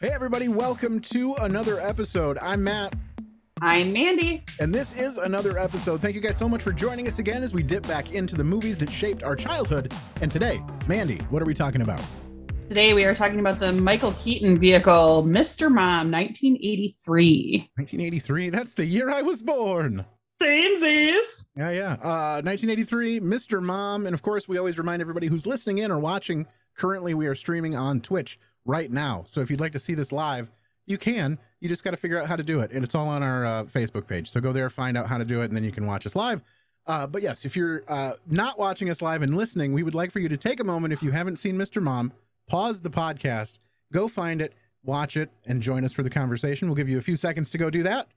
Hey, everybody, welcome to another episode. I'm Matt, I'm Mandy. and this is another episode. Thank you guys so much for joining us again as we dip back into the movies that shaped our childhood. And today, Mandy, what are we talking about? Today we are talking about the Michael Keaton vehicle, Mr. Mom, 1983. 1983. That's the year I was born. Samesies. Yeah, yeah. Uh, 1983, Mr. Mom. And of course, we always remind everybody who's listening in or watching. Currently, we are streaming on Twitch right now. So if you'd like to see this live, you can. You just got to figure out how to do it. And it's all on our uh, Facebook page. So go there, find out how to do it, and then you can watch us live. Uh, but yes, if you're uh, not watching us live and listening, we would like for you to take a moment if you haven't seen Mr. Mom, pause the podcast, go find it, watch it, and join us for the conversation. We'll give you a few seconds to go do that.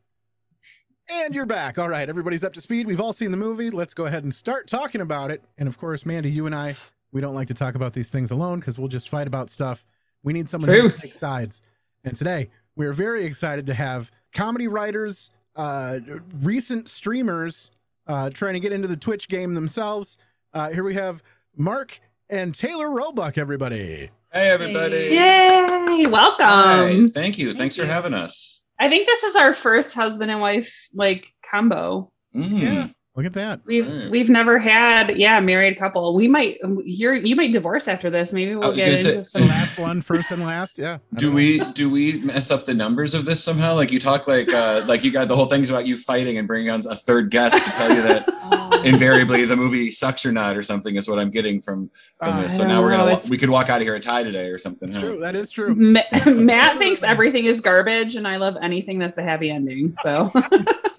And you're back. All right, everybody's up to speed. We've all seen the movie. Let's go ahead and start talking about it. And of course, Mandy, you and I, we don't like to talk about these things alone because we'll just fight about stuff. We need someone who Truth. takes sides. And today, we're very excited to have comedy writers, uh, recent streamers uh, trying to get into the Twitch game themselves. Uh, here we have Mark and Taylor Roebuck, everybody. Hey everybody. Yay! Welcome. Hi. Thank you. Thank Thanks for having us. I think this is our first husband and wife like combo. Mm. Yeah. Look at that. We've Mm. we've never had yeah married couple. We might you're you might divorce after this. Maybe we'll get gonna say- into some. last one, first and last. Yeah. I Do don't know. we do we mess up the numbers of this somehow? Like you talk like uh like you got the whole thing's about you fighting and bringing on a third guest to tell you that invariably the movie sucks or not or something is what I'm getting from, from Uh, this. I So now we're gonna wa- it's- we could walk out of here a tie today or something. Huh? true. That is true. Ma- Matt thinks everything is garbage, and I love anything that's a happy ending. So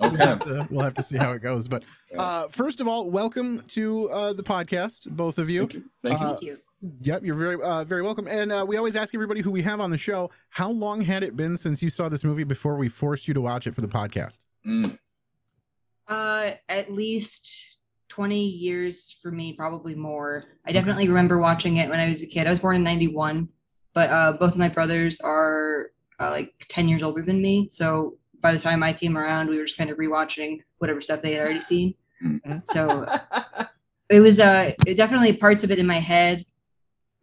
We'll Okay. have, to, we'll have to see how it goes. But uh, first of all, welcome to uh, the podcast, both of you. Thank you. Thank you. Uh, Thank you. Yep, you're very, uh, very welcome. And uh, we always ask everybody who we have on the show, how long had it been since you saw this movie before we forced you to watch it for the podcast? Mm. Uh, at least 20 years for me, probably more. I definitely remember watching it when I was a kid. I was born in 91, but uh, both of my brothers are uh, like 10 years older than me. So by the time I came around, we were just kind of rewatching whatever stuff they had already seen. Mhm. So it was uh, it definitely parts of it in my head.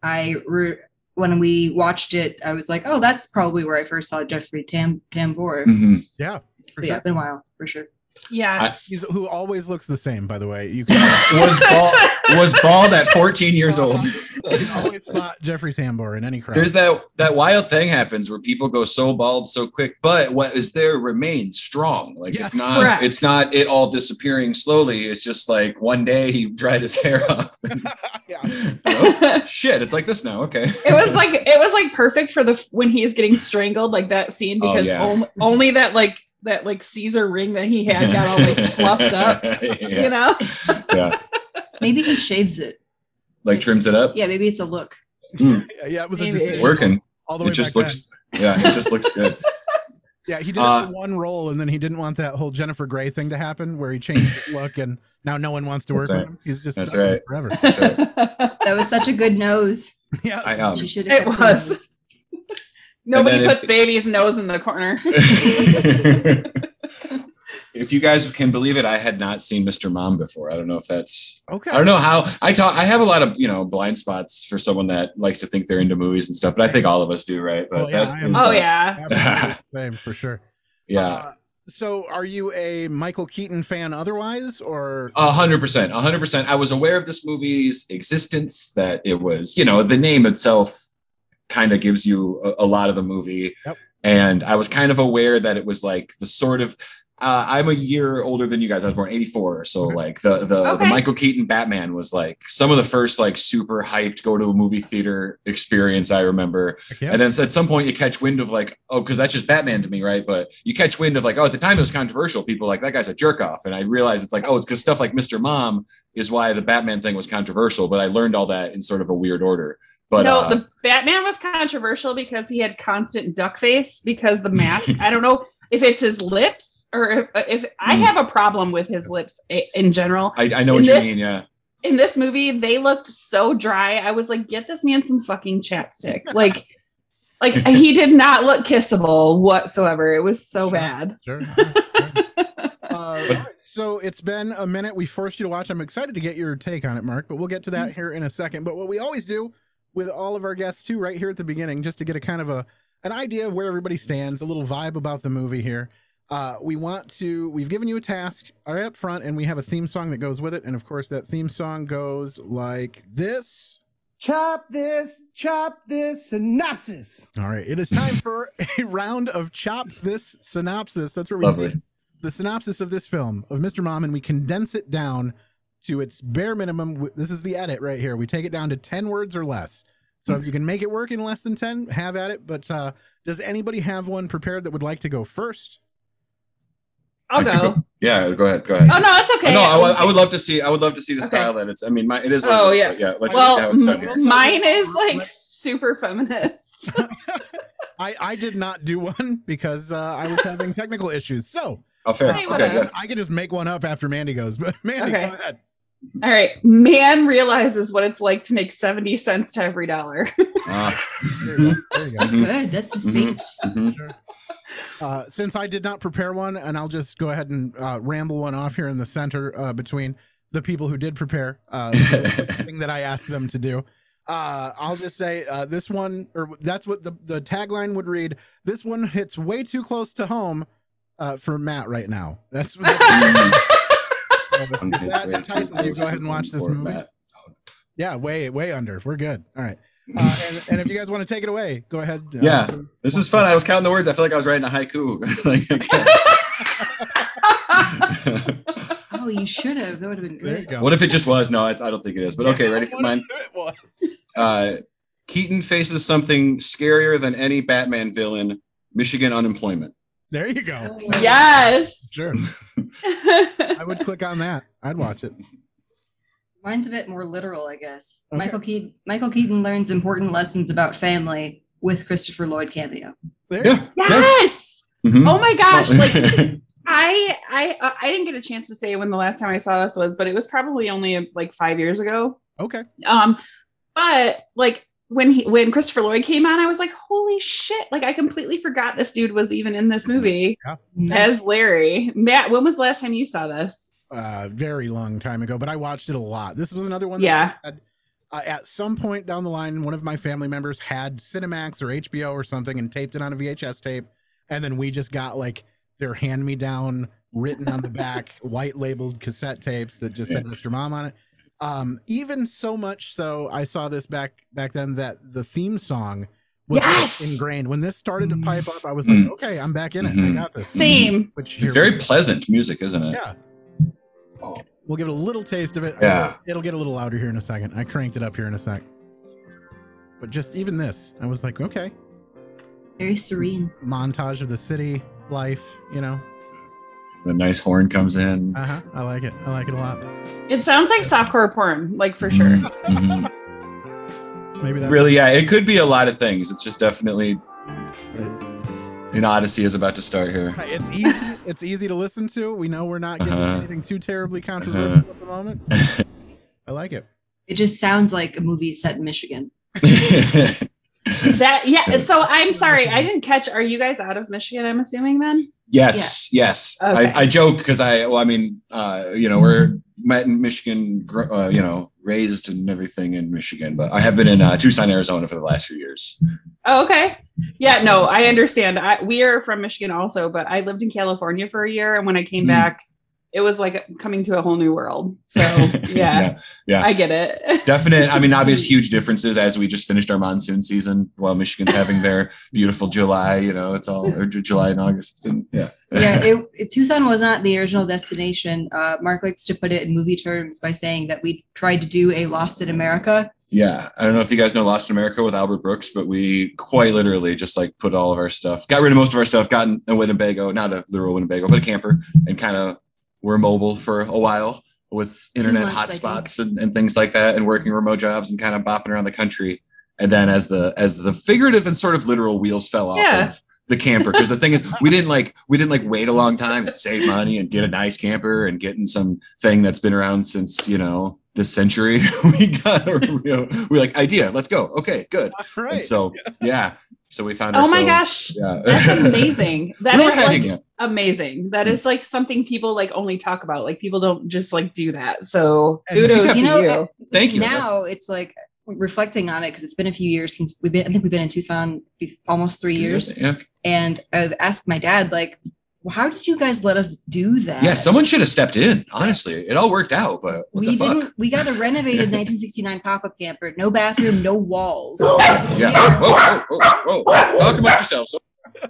I re- when we watched it, I was like, oh, that's probably where I first saw Jeffrey Tam Tambor. Mhm. Yeah. for But yeah, sure. been a while for sure. Yes, He's, who always looks the same, by the way. You can, Was bald was bald at 14 years old. you always spot Jeffrey Tambor in any crowd. There's that that wild thing happens where people go so bald so quick, but what is there remains strong. Like Yeah. it's not Correct. it's not it all disappearing slowly. It's just like one day he dried his hair off. yeah. oh, shit, it's like this now. Okay. it was like it was like perfect for the when he's getting strangled like that scene Oh, because yeah. on- only that like that like caesar ring that he had got all like fluffed up you know yeah. Maybe he shaves it. Like trims it up. Yeah, maybe it's a look. yeah, yeah, it was a Maybe. decision It's working. all the way It just back looks then. yeah, it just looks good. Yeah, he did Uh, one role, and then he didn't want that whole Jennifer Grey thing to happen, where he changed his look, and now no one wants to work That's with him. He's just That's stuck with it right. forever. That was such a good nose. Yeah, I um She should It have. kept the was. Nose. nobody then if- puts baby's nose in the corner if you guys can believe it, I had not seen Mr. Mom before. I don't know if that's okay. I don't know how I talk. I have a lot of you know blind spots for someone that likes to think they're into movies and stuff, but I think all of us do, right? But Oh, yeah, am. is, oh uh, yeah same for sure. yeah, Uh, so, are you a Michael Keaton fan otherwise, or a hundred percent, a hundred percent. I was aware of this movie's existence. That it was, you know, the name itself kind of gives you a, a lot of the movie, Yep. and I was kind of aware that it was like the sort of. Uh, I'm a year older than you guys. I was born '84, so Okay. like the the, the Michael Keaton Batman was like some of the first like super hyped go to a movie theater experience I remember. yeah, And then at some point you catch wind of like, oh, because that's just Batman to me, right? But you catch wind of like, oh, at the time it was controversial. People like that guy's a jerk off, and I realized it's like, oh, it's because stuff like Mr. Mom is why the Batman thing was controversial. But I learned all that in sort of a weird order. But no uh, the batman was controversial because he had constant duck face because the mask i don't know if it's his lips or if, if i Hmm. have a problem with his lips in general I, I know in what this- you mean. Yeah, in this movie they looked so dry i was like get this man some fucking chapstick like like he did not look kissable whatsoever it was so bad Sure. sure. Uh, all right, so it's been a minute. We forced you to watch. I'm excited to get your take on it, Mark, but we'll get to that here in a second. But what we always do with all of our guests too, right here at the beginning, just to get a kind of a an idea of where everybody stands, a little vibe about the movie here. Uh, we want to. We've given you a task right up front, and we have a theme song that goes with it. And of course, that theme song goes like this. Chop this, chop this synopsis. All right, it is time for a round of chop this synopsis. That's where we Lovely. take the synopsis of this film of Mr. Mom and we condense it down to its bare minimum. This is the edit right here. We take it down to 10 words or less. So if you can make it work in less than 10, have at it. But uh, does anybody have one prepared that would like to go first? I'll I could go. Yeah, go ahead. Go ahead. Oh no, it's okay. No, I, would- I would love to see. I would love to see the Okay. style that it's. I mean, my, it is. What Oh, it is, yeah. yeah. Let's well, just see how it's done here. m- mine is like super feminist. I, I did not do one because uh, I was having technical issues. So Oh, fair. Hey, Okay, whatever. good. I can just make one up after Mandy goes. But Mandy, Okay. go ahead. All right, man realizes what it's like to make seventy cents to every dollar. There you go. There you go. That's Mhm. good. That's succinct. Mhm. Uh, since I did not prepare one, and I'll just go ahead and uh, ramble one off here in the center uh, between the people who did prepare, uh, the thing that I asked them to do. Uh, I'll just say uh, this one, or that's what the, the tagline would read. This one hits way too close to home uh, for Matt right now. That's, what. that's if that entices you. Go ahead and watch this movie. Yeah, way way under. We're good. All right. Uh, and, and if you guys want to take it away, go ahead. uh, Yeah. This is fun. I was counting the words. I feel like I was writing a haiku. Like. Oh, you should have. That would have been There good. what if it just was? No, it's, I don't think it is. But okay, ready for mine? Uh, Keaton faces something scarier than any Batman villain: Michigan unemployment. There you go. yes. Sure. I would click on that. I'd watch it. Mine's a bit more literal, I guess. Okay. Michael Keaton. Michael Keaton learns important lessons about family with Christopher Lloyd cameo. There. Yeah. yes. Mhm. Oh my gosh! Like I, I, uh, I didn't get a chance to say when the last time I saw this was, but it was probably only like five years ago. Okay. Um, but like when he when Christopher Lloyd came on, I was like, holy shit! Like I completely forgot this dude was even in this movie as Larry. Matt, when was the last time you saw this? Uh, very long time ago, but I watched it a lot. This was another one. that Yeah. Had, uh, at some point down the line, one of my family members had Cinemax or HBO or something and taped it on a VHS tape, and then we just got like their hand me down written on the back, white labeled cassette tapes that just said Mr. Mom on it. Um, even so much so, I saw this back back then that the theme song was like, Yes! ingrained. When this started to pipe up, I was like, Mm. okay, I'm back in it. Mhm. I got this. Same. Which It's very pleasant music, isn't it? Yeah. We'll give it a little taste of it. Yeah. It'll get a little louder here in a second. I cranked it up here in a sec. But just even this, I was like, okay, Very serene. montage of the city life, you know. The nice horn comes in. Uh huh. I like it. I like it a lot. It sounds like softcore porn, like for sure. Mhm. Maybe that Really, yeah. It could be a lot of things. It's just definitely an odyssey is about to start here. It's easy. it's easy to listen to. We know we're not getting Uh-huh. anything too terribly controversial at the moment. I like it. It just sounds like a movie set in Michigan. That yeah. So I'm sorry, I didn't catch. Are you guys out of Michigan? I'm assuming then. Yes, yes. Okay. I, I joke because I, well, I mean, uh, you know, we're met in Michigan, uh, you know, raised and everything in Michigan, but I have been in uh, Tucson, Arizona for the last few years. Oh, okay. Yeah, no, I understand. I, we are from Michigan also, but I lived in California for a year, and when I came Mm. back, it was like coming to a whole new world. So yeah, yeah. I get it. Definite. I mean, obvious huge differences as we just finished our monsoon season while Michigan's having their beautiful July. You know, it's all or July and August. It's yeah. yeah, it, it- Tucson was not the original destination. Uh, Mark likes to put it in movie terms by saying that we tried to do a Lost in America. Yeah. I don't know if you guys know Lost in America with Albert Brooks, but we quite literally just like put all of our stuff, got rid of most of our stuff, got in a Winnebago, not a literal Winnebago, but a camper, and kind of were mobile for a while with internet months, hotspots and, and things like that, and working remote jobs and kind of bopping around the country. And then as the as the figurative and sort of literal wheels fell off Yeah. of the camper, because the thing is, we didn't like we didn't like wait a long time and save money and get a nice camper and getting some thing that's been around since you know this century. we got a real, we like idea. Let's go. Okay, good. All And right. so yeah, so we found. Oh my gosh, yeah. That's amazing. That we is like it. amazing. That is like something people like only talk about. Like people don't just like do that. So I think kudos to You know, you. uh, Thank you. Now it's like reflecting on it because it's been a few years since we've been. I think we've been in Tucson almost three years, Yeah. and I've asked my dad like, well, "How did you guys let us do that?" Yeah, someone should have stepped in. Honestly, it all worked out, but what we the didn't. We got a renovated 1969 pop-up camper. No bathroom, no walls. Yeah. Whoa, whoa, whoa, whoa. Talk amongst yourselves.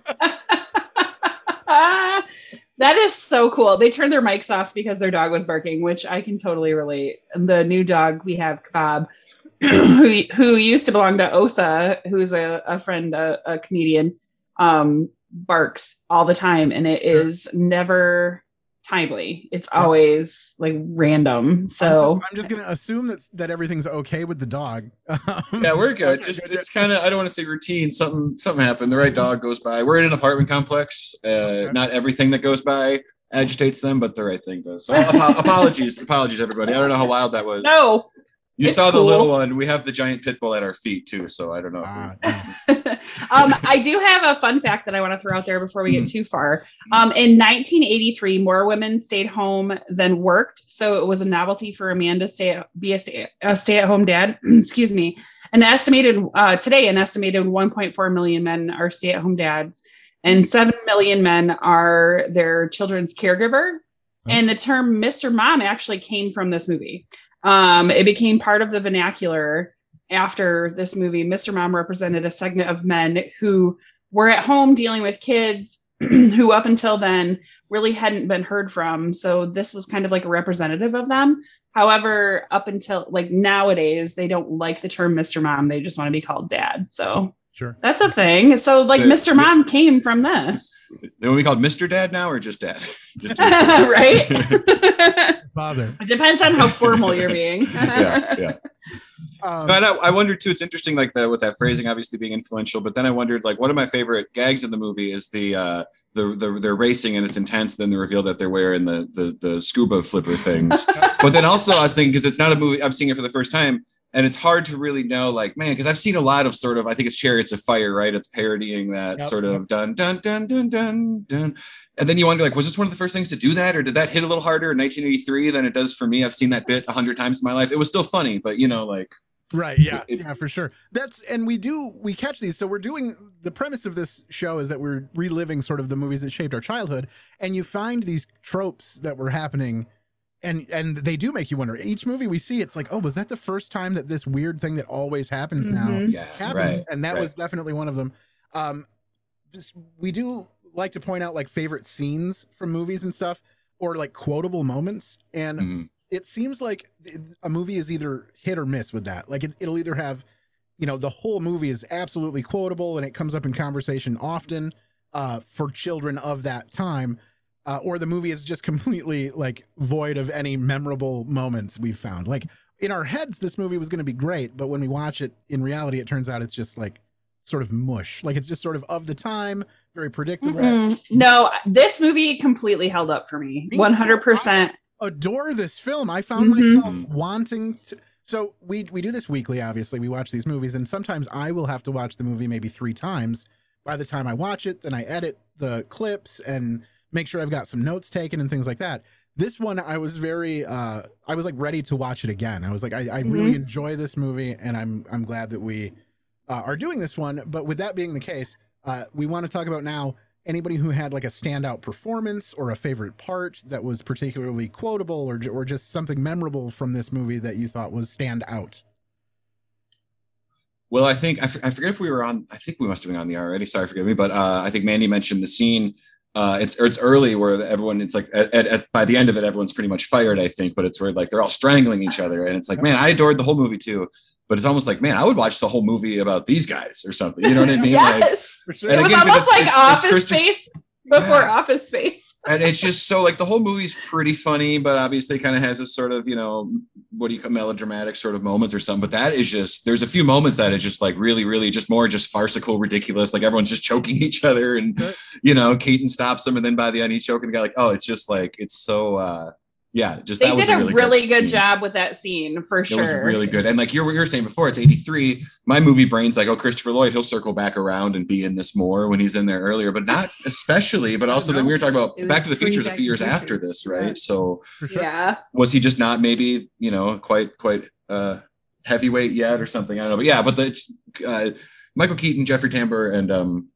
that is so cool. They turned their mics off because their dog was barking, which I can totally relate. The new dog we have, Kebab, who, who used to belong to Osa, who's a, a friend, a, a comedian, um, barks all the time, and it is never timely. It's always like random. So I'm just gonna assume that that everything's okay with the dog. Yeah, we're good. Just it's kind of I don't want to say routine. Something something happened. The right dog goes by. We're in an apartment complex. Uh, Not everything that goes by agitates them, but the right thing does. So apo- apologies, apologies, everybody. I don't know how wild that was. no. You it's saw the cool. little one. We have the giant pit bull at our feet too. So I don't know. if we- Ah, um, I do have a fun fact that I want to throw out there before we get Hmm. too far. Um, in 1983, more women stayed home than worked, so it was a novelty for a man to stay be a, stay, a stay-at-home dad. Excuse me. An estimated uh, today, an estimated 1.4 million men are stay-at-home dads, and seven million men are their children's caregiver. And the term "Mr. Mom" actually came from this movie. Um, it became part of the vernacular after this movie, Mr. Mom represented a segment of men who were at home dealing with kids who up until then really hadn't been heard from. So this was kind of like a representative of them. However, up until like nowadays, they don't like the term Mr. Mom. They just want to be called dad. So sure. that's a thing. So like The- Mr. Mom came from this. Then we called Mr. Dad now or just Dad? Just right? Father. it depends on how formal you're being. yeah, yeah. Um, But I, I wondered too. It's interesting, like that with that phrasing obviously being influential. But then I wondered, like, one of my favorite gags in the movie is the uh, the the they're racing and it's intense. Then they reveal that they're wearing the the the scuba flipper things. but then also I was thinking because it's not a movie I'm seeing it for the first time, and it's hard to really know, like, man, because I've seen a lot of sort of I think it's Chariots of Fire, right? It's parodying that Yep. sort of dun dun dun dun dun dun. And then you wonder, like, was this one of the first things to do that, or did that hit a little harder in 1983 than it does for me? I've seen that bit a hundred times in my life. It was still funny, but you know, like. right yeah It- yeah for sure that's and we do we catch these so we're doing the premise of this show is that we're reliving sort of the movies that shaped our childhood and you find these tropes that were happening and and they do make you wonder each movie we see it's like oh was that the first time that this weird thing that always happens now Mhm. Yeah, happened? right. and that right. was definitely one of them um just we do like to point out like favorite scenes from movies and stuff or like quotable moments and Mhm. it seems like a movie is either hit or miss with that. Like it, it'll either have, you know, the whole movie is absolutely quotable and it comes up in conversation often uh, for children of that time, uh, or the movie is just completely like void of any memorable moments we've found. Like in our heads, this movie was going to be great, but when we watch it in reality, it turns out it's just like sort of mush. Like it's just sort of of the time, very predictable. Mm-mm. No, this movie completely held up for me. One hundred percent. adore this film. I found Mhm. myself wanting to. So we we do this weekly. Obviously, we watch these movies, and sometimes I will have to watch the movie maybe three times. By the time I watch it, then I edit the clips and make sure I've got some notes taken and things like that. This one, I was very, uh, I was like ready to watch it again. I was like, I, I really enjoy this movie, and I'm I'm glad that we uh, are doing this one. But with that being the case, uh, we want to talk about now anybody who had like a standout performance or a favorite part that was particularly quotable or, or just something memorable from this movie that you thought was stand out. Well, I think I, f- I forget if we were on. I think we must have been on the already. Sorry, forgive me. But uh, I think Mandy mentioned the scene. Uh, it's it's early where everyone. It's like at, at, by the end of it, everyone's pretty much fired. I think, but it's where like they're all strangling each other, and it's like, man, I adored the whole movie too. But it's almost like, man, I would watch the whole movie about these guys or something. You know what I mean? Yes. For sure. it was again, almost it's- like it's- Office Space before Yeah. Office Space. and it's just so like the whole movie's pretty funny, but obviously kind of has a sort of you know what do you call melodramatic sort of moments or something. But that is just there's a few moments that is just like really, really just more just farcical, ridiculous. Like everyone's just choking each other, and you know Keaton stops him, and then by the end he's choking the guy. Like oh, it's just like it's so uh yeah, just They that was did a really, really, good, scene. job with that scene for It sure. was really good. And like you were, you were saying before, it's 83. My movie brain's like, oh, Christopher Lloyd, he'll circle back around and be in this more when he's in there earlier, but not especially. But also, that we were talking about It Back to the pre Future is a few years the after this, right? Yeah. So sure. Yeah. was he just not maybe, you know, quite, quite, uh, heavyweight yet or something. I don't know, but yeah, but the, it's uh, Michael Keaton, Jeffrey Tambor, and um,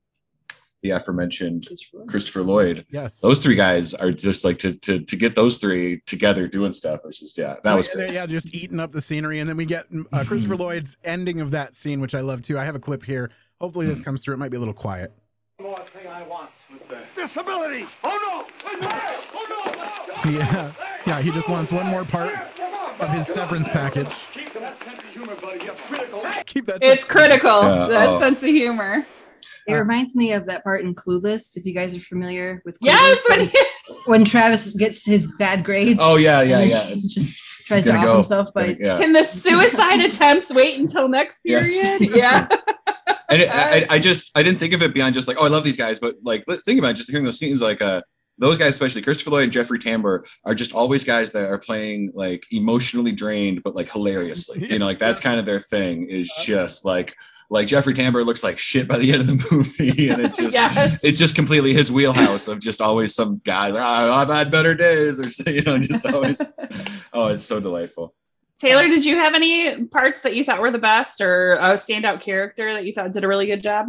the aforementioned Christopher Lloyd. Yes. Those three guys are just like to to to get those three together doing stuff. It's just yeah, that oh, was yeah, yeah, just eating up the scenery, and then we get mm, uh, Christopher hmm. Lloyd's ending of that scene, which I love too. I have a clip here. Hopefully, this hmm. comes through. It might be a little quiet. More thing I want was the disability. Oh no! Oh no! So yeah, yeah, he just wants one more part of his severance package. Keep that sense of humor, buddy. It's critical. Keep that. It's critical. Yeah, that oh. sense of humor. It uh, reminds me of that part in Clueless. If you guys are familiar with Clueless, Yes, when when, he, when Travis gets his bad grades. Oh yeah, yeah, yeah. he It's just tries to gonna off go. himself by Gonna- yeah. can the suicide attempts wait until next Yes. period? Yeah. and it, I, I uh, just I didn't think of it beyond just like oh I love these guys, but like think about it, just hearing those scenes like uh those guys, especially Christopher Lloyd and Jeffrey Tambor, are just always guys that are playing like emotionally drained, but like hilariously. You know, like that's kind of their thing is uh-huh. just like like Jeffrey Tambor looks like shit by the end of the movie, and it just yes. it's just completely his wheelhouse of just always some guy. like oh, I've had better days or you know just always oh it's so delightful. Taylor, did you have any parts that you thought were the best or a standout character that you thought did a really good job?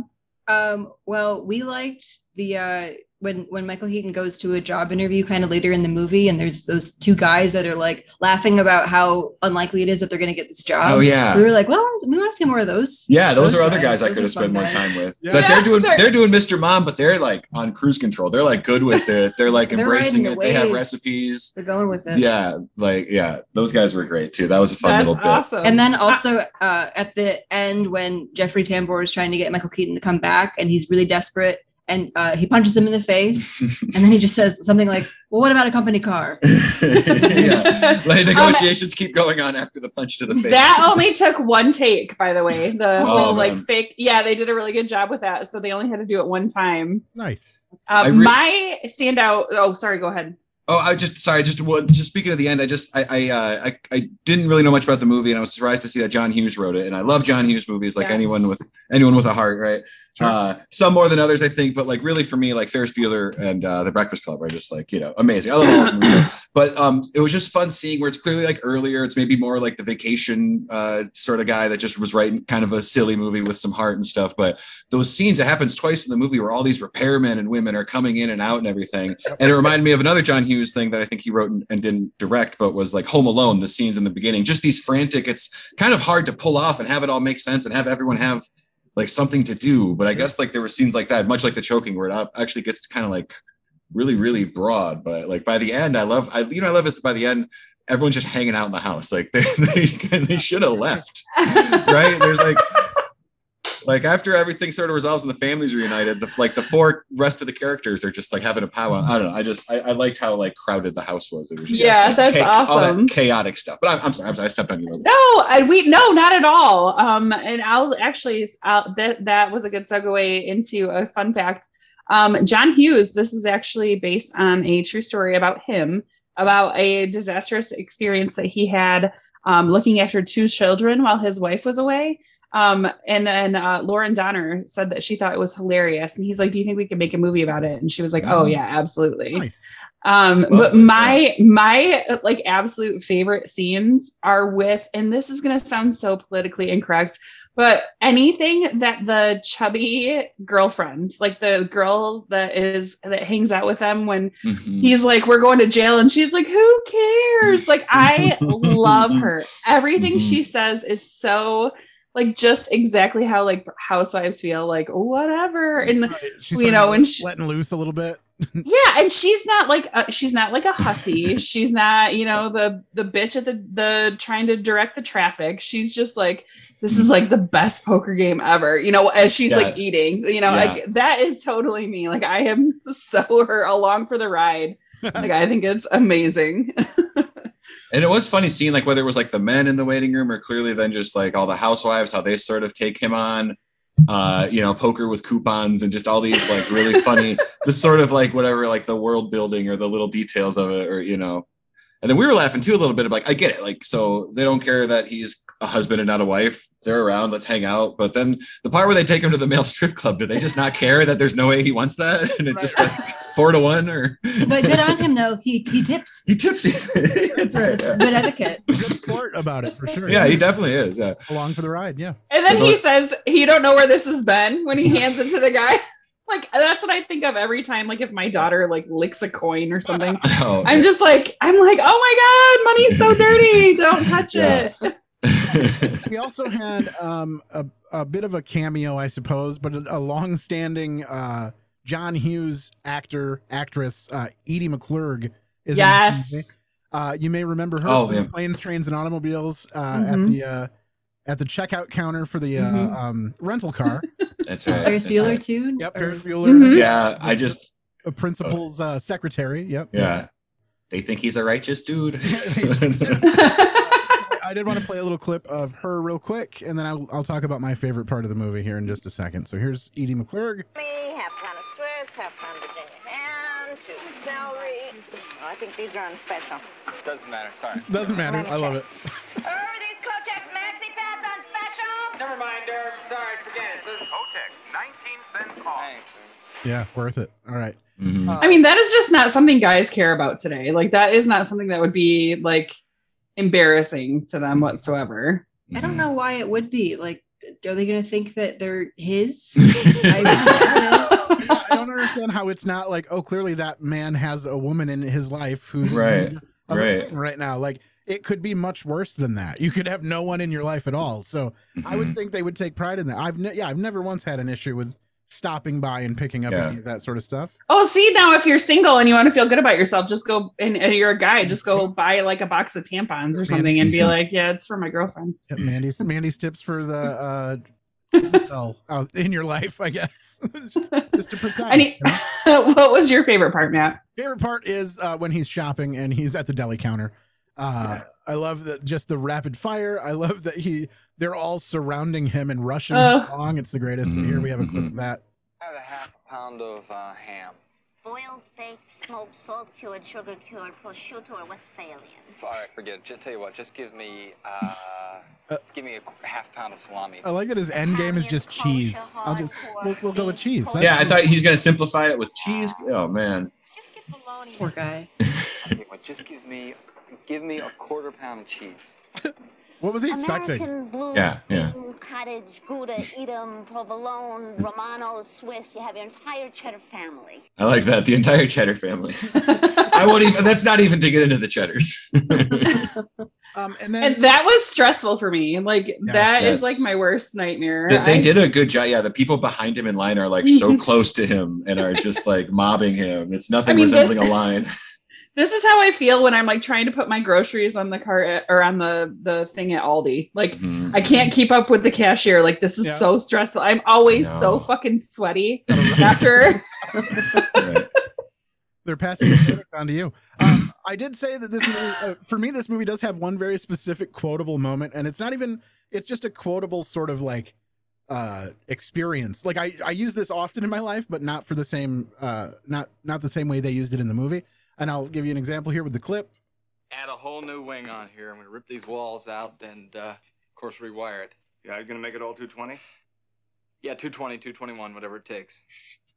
Um, well, we liked the uh when when Michael Keaton goes to a job interview kind of later in the movie and there's those two guys that are like laughing about how unlikely it is that they're gonna get this job. Oh yeah. We were like, well, we want to see more of those. Yeah, those, Those are other guys, guys I could have spent fun more time with. Yeah. But Yeah, they're doing they're- they're doing Mr. Mom, but they're like on cruise control. They're like good with it. They're like They're embracing it. the They have recipes. They're going with it. Yeah, like yeah, those guys were great too. That was a fun That's little bit. awesome. And then also uh, at the end, when Jeffrey Tambor is trying to get Michael Keaton to come back, and he's really desperate, and uh, he punches him in the face, and then he just says something like, "Well, what about a company car?" yeah. Like Um, negotiations keep going on after the punch to the face. that only took one take, by the way. The Oh, whole like fake, yeah, they did a really good job with that. So they only had to do it one time. Nice. Uh, I re- my standout. Oh, sorry. Go ahead. Oh, I just sorry, just well, just speaking of the end, I just I I, uh, I I didn't really know much about the movie, and I was surprised to see that John Hughes wrote it. And I love John Hughes movies, like Yes. anyone with anyone with a heart, right? Sure. Uh, some more than others, I think, but like really for me, like Ferris Bueller and uh, The Breakfast Club are just like you know amazing. I love all of them. But um, it was just fun seeing where it's clearly like earlier. It's maybe more like the vacation uh, sort of guy that just was writing kind of a silly movie with some heart and stuff. But those scenes, it happens twice in the movie where all these repairmen and women are coming in and out and everything. And it reminded me of another John Hughes thing that I think he wrote and, and didn't direct, but was like Home Alone, the scenes in the beginning, just these frantic, it's kind of hard to pull off and have it all make sense and have everyone have like something to do. But I guess like there were scenes like that, much like the choking, where it actually gets kind of like really, really broad. But like by the end, I love, I, you know, I love is by the end, everyone's just hanging out in the house. Like they, they, they should have left, right? There's like, like after everything sort of resolves and the families reunited, the like the four rest of the characters are just like having a powwow. I don't know. I just I, I liked how like crowded the house was. It was just Yeah, like, that's all that awesome. chaotic stuff. But I'm, I'm sorry, I'm sorry, I stepped on you. No, I, we no, not at all. Um, and I'll actually I'll, that that was a good segue into a fun fact. Um, John Hughes. This is actually based on a true story about him, about a disastrous experience that he had um, looking after two children while his wife was away. Um, and then uh, Lauren Donner said that she thought it was hilarious, and he's like, "Do you think we could make a movie about it?" And she was like, "Oh yeah, absolutely." Nice. Um, Love but it, my my like absolute favorite scenes are with, and this is gonna sound so politically incorrect, but anything that the chubby girlfriend, like the girl that is that hangs out with them when Mhm. he's like, "We're going to jail," and she's like, "Who cares?" Like I love her. Everything Mhm. she says is so like just exactly how like housewives feel. Like whatever, and Right. She's you know, and she- letting loose a little bit. yeah and she's not like a, she's not like a hussy she's not you know the the bitch at the the trying to direct the traffic she's just like this is like the best poker game ever you know as she's like eating you know Yeah. like that is totally me like i am so her along for the ride like i think it's amazing And it was funny seeing like whether it was like the men in the waiting room or clearly then just like all the housewives, how they sort of take him on, uh, you know, poker with coupons and just all these like really funny, the sort of like whatever, like the world building or the little details of it, or you know. And then we were laughing too a little bit of like, I get it. Like, so they don't care that he's a husband and not a wife. They're around, let's hang out. But then the part where they take him to the male strip club, do they just not care that there's no way he wants that? And it's just like four to one or But good on him though. He he tips. he tips you. That's right. Yeah. Good etiquette. Good sport about it for sure. yeah, he definitely is. Yeah. along for the ride. Yeah. And then That's he what- says he don't know where this has been when he hands it to the guy. Like that's what I think of every time. Like if my daughter like licks a coin or something, Oh, I'm just like I'm like, oh my god, money's so dirty. Don't touch Yeah. it. We also had um, a, a bit of a cameo, I suppose, but a, a long-standing uh, John Hughes actor, actress, uh, Edie McClurg is in this movie. Yes. Uh, you may remember her Oh, from yeah. Planes, Trains, and Automobiles uh, at Mhm. the uh, at the checkout counter for the uh, Mhm. um, rental car. That's right. Ferris That's Bueller right. too. yep, Ferris Bueller, Mhm. Yeah, I just a principal's uh, secretary. Yep. yeah. They think he's a righteous dude. I did want to play a little clip of her real quick, and then I'll, I'll talk about my favorite part of the movie here in just a second. So here's Edie McClurg. Me, half pound of Swiss, half pound Virginia ham, two celery. Oh, I think these are on special. Doesn't matter. Sorry. Doesn't matter. I love it. Never mind, Derek. Sorry, forget it. Kotex, 19 cents off. Thanks. Yeah, worth it. All right. Mhm. Uh, I mean, that is just not something guys care about today. Like that is not something that would be like embarrassing to them whatsoever. I Mm-hmm. don't know why it would be. Like, are they gonna think that they're his? I, I don't know. I don't understand how it's not like, oh, clearly that man has a woman in his life who's Right, right. right now. Like it could be much worse than that. You could have no one in your life at all. So I would Mhm. think they would take pride in that. I've ne- yeah, I've never once had an issue with stopping by and picking up Yeah. any of that sort of stuff. Oh, see now, if you're single and you want to feel good about yourself, just go and, and you're a guy, just go buy like a box of tampons or something and be like, yeah, it's for my girlfriend. Yep, Mandy's Mandy's tips for the uh so out in your life, I guess. Just to protect. I need- you know? what was your favorite part, Matt? favorite part is uh, when he's shopping and he's at the deli counter. Uh, I love that just the rapid fire. I love that he they're all surrounding him and rushing him along. It's the greatest. Mhm, Here we have a clip of that. I have a half a pound of uh, ham. Boiled, baked, smoked, salt cured, sugar cured, prosciutto or Westphalian. All right, forget it. Just tell you what. Just give me, uh, Uh, give me a half pound of salami. I like that his end game is just cheese. I'll just we'll, we'll go with cheese. That's Yeah, I thought he's gonna simplify it with cheese. Oh man. Just get bologna. Poor guy. Tell you just give me, give me a quarter pound of cheese. What was he expecting? American blue, Yeah, yeah. Cottage, Gouda, Edam, provolone, Romano, Swiss. You have your entire cheddar family. I like that. The entire cheddar family. I won't even. That's not even to get into the cheddars. Um, and then And that was stressful for me. Like that is Yes. like my worst nightmare. They- they I- did a good job. Yeah, the people behind him in line are like so close to him and are just like mobbing him. It's nothing I mean, this- resembling a line. This is how I feel when I'm like trying to put my groceries on the cart at- or on the the thing at Aldi. Like Mhm. I can't keep up with the cashier. Like this is Yeah. so stressful. I'm always so fucking sweaty after. Right. they're passing the product on to you. Um, I did say that this movie, uh, for me, this movie does have one very specific quotable moment, and it's not even. It's just a quotable sort of like uh experience. Like I I use this often in my life, but not for the same uh not not the same way they used it in the movie. And I'll give you an example here with the clip. Add a whole new wing on here. I'm gonna rip these walls out and, uh, of course, rewire it. Yeah, you're gonna make it all 220? Yeah, 220, 221, whatever it takes.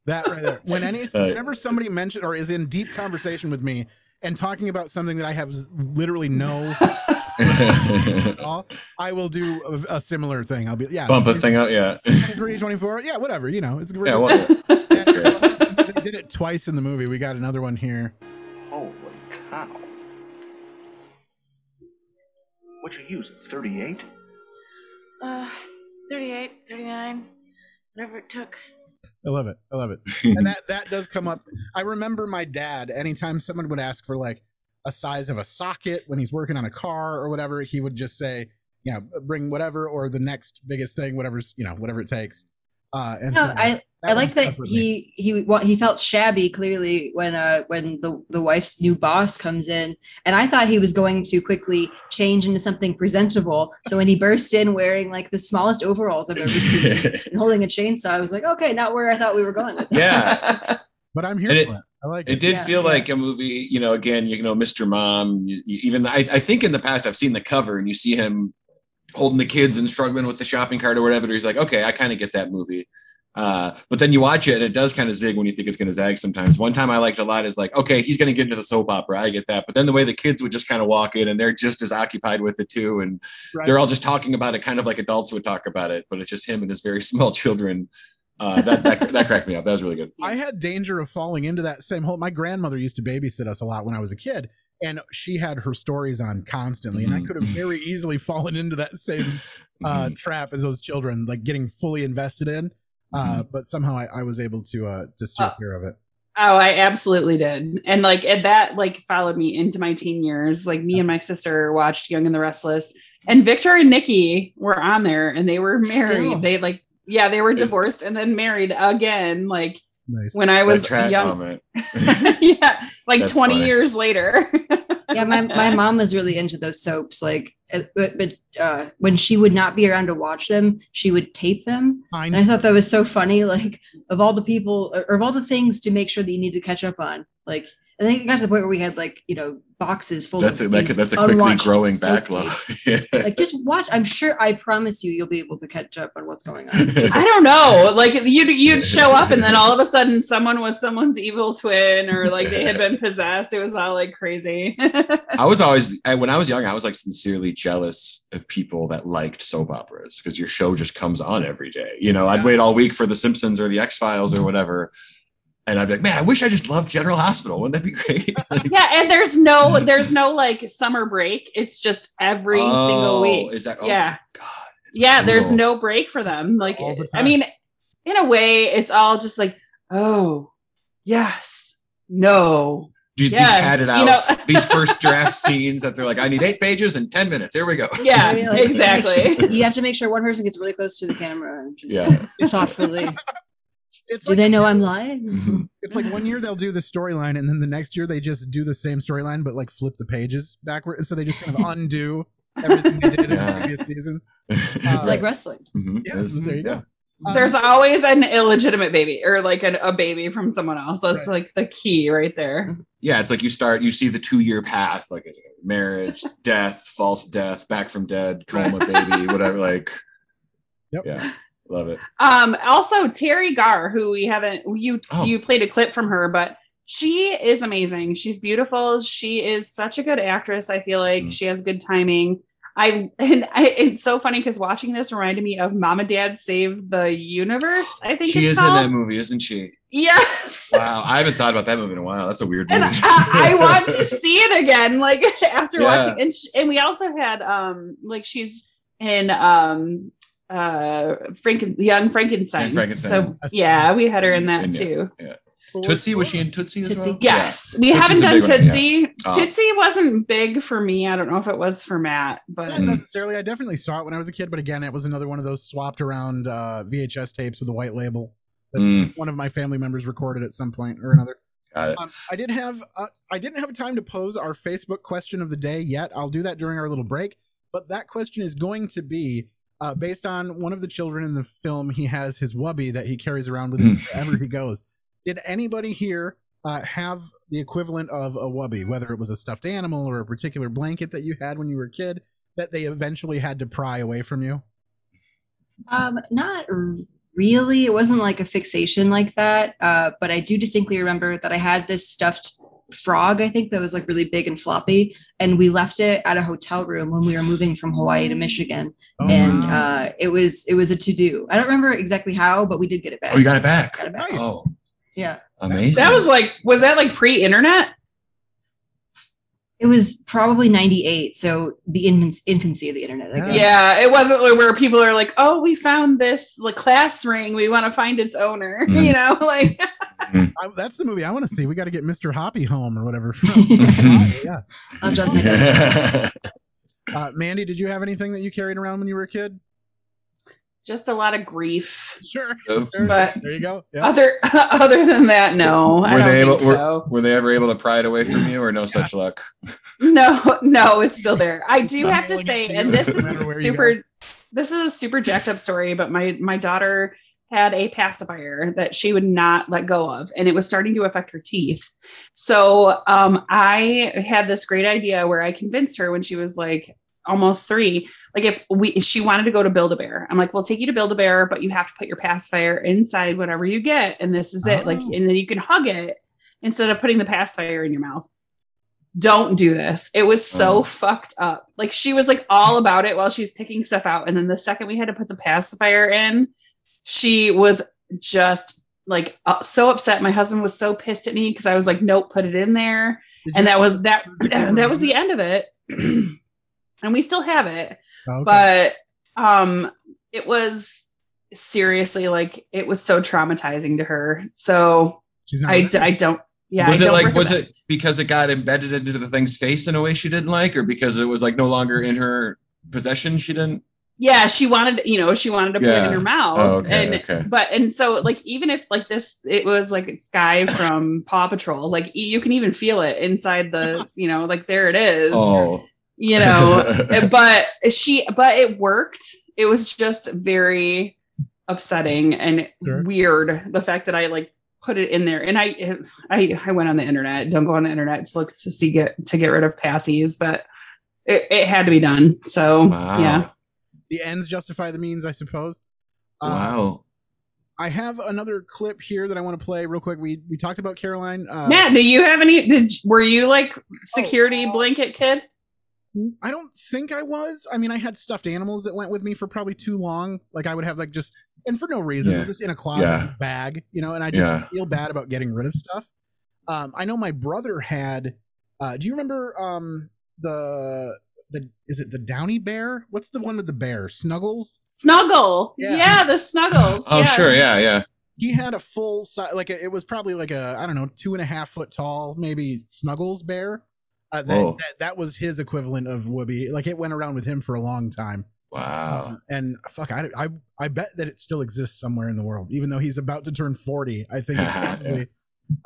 That right there. When any whenever somebody mentioned or is in deep conversation with me and talking about something that I have literally no all, I will do a, a similar thing. I'll be yeah, Bump a thing out. Yeah. 23, 24, yeah, whatever. You know, it's Yeah. Well, that's great. did it twice in the movie. We got another one here. What you use, 38? Uh, 38, 39, whatever it took. I love it. I love it. and that that does come up. I remember my dad. Anytime someone would ask for like a size of a socket when he's working on a car or whatever, he would just say, you know, bring whatever or the next biggest thing, whatever's you know, whatever it takes. Uh, and No, so I I like that he he wa- he felt shabby clearly when uh when the the wife's new boss comes in, and I thought he was going to quickly change into something presentable. So when he burst in wearing like the smallest overalls I've ever seen and holding a chainsaw, I was like, okay, not where I thought we were going with. That. yeah. But I'm here And for it- it. I like it. It did Yeah, feel yeah. like a movie, you know, again, you know, Mr. Mom, you, you- even I, I think in the past I've seen the cover and you see him holding the kids and struggling with the shopping cart or whatever. He's like, okay, I kind of get that movie. Uh, but then you watch it and it does kind of zig when you think it's going to zag sometimes. One time I liked a lot is like, okay, he's going to get into the soap opera. I get that. But then the way the kids would just kind of walk in and they're just as occupied with it too. And Right. they're all just talking about it kind of like adults would talk about it, but it's just him and his very small children. Uh, that, that, that cracked me up. That was really good. I had danger of falling into that same hole. My grandmother used to babysit us a lot when I was a kid, and she had her stories on constantly, and I Mhm. could have very easily fallen into that same uh, Mhm. trap as those children, like getting fully invested in. Uh, but somehow I, I was able to uh, to steer Uh, clear of it. Oh, I absolutely did. And like and that like followed me into my teen years. Like me and my sister watched Young and the Restless. And Victor and Nikki were on there and they were married. Still. They like yeah, they were divorced and then married again like Nice. when I was track young. moment. yeah, like That's 20 funny. years later. yeah, my, my mom was really into those soaps. Like, uh, but, but uh, when she would not be around to watch them, she would tape them. Fine. And I thought that was so funny. Like, of all the people, or, or of all the things to make sure that you need to catch up on, like, I think it got to the point where we had like, you know, boxes full That's a, of that, these that's a quickly growing backlog. Yeah. Like, just watch. I'm sure. I promise you, you'll be able to catch up on what's going on. Just- I don't know. Like you'd you'd show up and then all of a sudden someone was someone's evil twin or like they had been possessed. It was all like crazy. I was always I, when I was young, I was like sincerely jealous of people that liked soap operas because your show just comes on every day. You know, I'd wait all week for The Simpsons or The X Files or whatever, and I'd be like, man, I wish I just loved General Hospital. Wouldn't that be great? yeah, and there's no there's no like summer break. It's just every oh, single Oh, week. Is that? Oh, yeah. God. Yeah, there's no break for them. Like the I mean, in a way, it's all just like, oh, yes, no. You, Yes, you had it you out. know- These first draft scenes that they're like, I need eight pages and ten minutes. Here we go. Yeah, I mean, like, make sure- exactly. you have to make sure one person gets really close to the camera and just Yeah. thoughtfully. It's Do like they know I'm lying? Mhm. it's like one year they'll do the storyline, and then the next year they just do the same storyline, but like flip the pages backward, so they just kind of undo everything they did in the previous season. It's like wrestling. Mhm. Yeah, Yes. there you go. Um, There's always an illegitimate baby or like an, a baby from someone else. That's Right. like the key right there. yeah, it's like you start, you see the two year path, like is marriage, death, false death, back from dead, coma baby, whatever. Like, Yep. yeah, love it. Um, also Teri Garr, who we haven't you Oh. you played a clip from her, but she is amazing. She's beautiful. She is such a good actress. I feel like Mm. she has good timing. I and I, it's so funny because watching this reminded me of Mom and Dad Save the Universe. I think She is in that movie, isn't she? Yes. Wow, I haven't thought about that movie in a while. That's a weird movie. and I, I want to see it again like after Yeah. watching and, sh- and we also had um like she's in um uh Franken young Frankenstein. Young Frankenstein. So yeah, we had her in that And, too. yeah. Tootsie was she in Tootsie as well? Yes, we Tootsie's haven't done big one, yeah. Tootsie. Oh. Tootsie wasn't big for me. I don't know if it was for Matt, but Not necessarily. I definitely saw it when I was a kid, but again, it was another one of those swapped around uh, VHS tapes with a white label. That's Mm. one of my family members recorded at some point or another. Got it. Um, I did have uh, I didn't have time to pose our Facebook question of the day yet. I'll do that during our little break. But that question is going to be uh, based on one of the children in the film. He has his wubby that he carries around with him wherever he goes. Did anybody here uh, have the equivalent of a wubby, whether it was a stuffed animal or a particular blanket that you had when you were a kid that they eventually had to pry away from you? Um, not really. It wasn't like a fixation like that. Uh, but I do distinctly remember that I had this stuffed frog, I think that was like really big and floppy, and we left it at a hotel room when we were moving from Hawaii to Michigan. Oh, and wow. uh, it was it was a to do. I don't remember exactly how, but we did get it back. Oh, you got it back. Got it back. Oh, Yeah, amazing. that was like was that like pre-internet? It was probably ninety eight, so the infant- infancy of the internet. I Yeah. guess. Yeah, it wasn't where people are like, "Oh, we found this like class ring. We want to find its owner." Mm. You know, like I, that's the movie I want to see. We got to get Mr. Hoppy home or whatever. yeah. I'll just make. Uh, Mandy, did you have anything that you carried around when you were a kid? Just a lot of grief. Sure. But There you go. Yeah. other other than that, no, I were don't they able? think Were, so. were they ever able to pry it away from you, or no such luck? No, no, it's still there. I do have to say, and this is a super this is a super jacked up story, but my my daughter had a pacifier that she would not let go of and it was starting to affect her teeth. So um I had this great idea where I convinced her when she was like almost three. Like if we she wanted to go to Build a Bear, I'm like, we'll take you to Build a Bear, but you have to put your pacifier inside whatever you get, and this is it. Like, Oh. and then you can hug it instead of putting the pacifier in your mouth. Don't do this. It was so Oh. fucked up. Like she was like all about it while she's picking stuff out, and then the second we had to put the pacifier in, she was just like uh, so upset. My husband was so pissed at me because I was like, nope, put it in there and that was that that was the end of it and we still have it Oh, okay. but um it was seriously like it was so traumatizing to her so She's not i. I don't yeah was I it don't like was it because it got embedded into the thing's face in a way she didn't like, or because it was like no longer in her possession? She didn't. yeah she wanted you know she wanted to put it in her mouth Oh, okay, and okay. but and so like even if like this it was like Skye from paw patrol like you can even feel it inside the you know like there it is Oh, you know but she but it worked it was just very upsetting and Sure. weird the fact that i like put it in there and i i i went on the internet don't go on the internet to look to see get to get rid of passies but it, it had to be done so wow. yeah the ends justify the means, I suppose. Uh, Wow. I have another clip here that I want to play real quick. We we talked about Caroline. Uh, matt do you have any did were you like security uh, blanket kid I don't think I was. I mean, I had stuffed animals that went with me for probably too long. Like I would have like just and for no reason, Yeah. just in a closet Yeah. bag, you know. And I just Yeah. feel bad about getting rid of stuff. Um, I know my brother had. Uh, do you remember um the the is it the Downy bear? What's the one with the bear? Snuggles. snuggle Yeah. yeah, the snuggles Oh, yes. sure. Yeah, yeah. He had a full size, like a, it was probably like a I don't know two and a half foot tall, maybe Snuggles bear. Uh, that, that that was his equivalent of Whoopi. Like it went around with him for a long time. Wow. Uh, and fuck, I, I I bet that it still exists somewhere in the world, even though he's about to turn forty. I think it's probably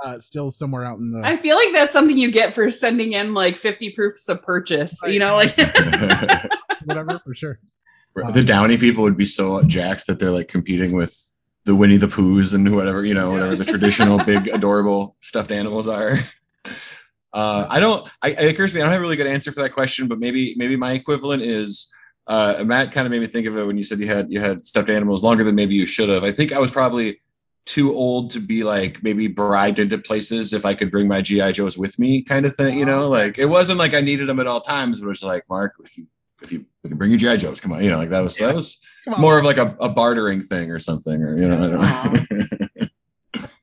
uh, still somewhere out in the. I feel like that's something you get for sending in like 50 proofs of purchase. You know, like whatever for sure. the Downy people would be so jacked that they're like competing with the Winnie the Poohs and whatever you know, whatever the traditional big adorable stuffed animals are. Uh, I don't. I, it occurs to me I don't have a really good answer for that question, but maybe maybe my equivalent is uh, Matt kind of made me think of it when you said you had you had stuffed animals longer than maybe you should have. I think I was probably too old to be like maybe bribed into places if I could bring my GI Joes with me, kind of thing. You know, like it wasn't like I needed them at all times, but it was like Mark, if you if you, we can bring your GI Joes, come on, you know, like that was that was more of like a, a bartering thing or something, or you know, I don't know.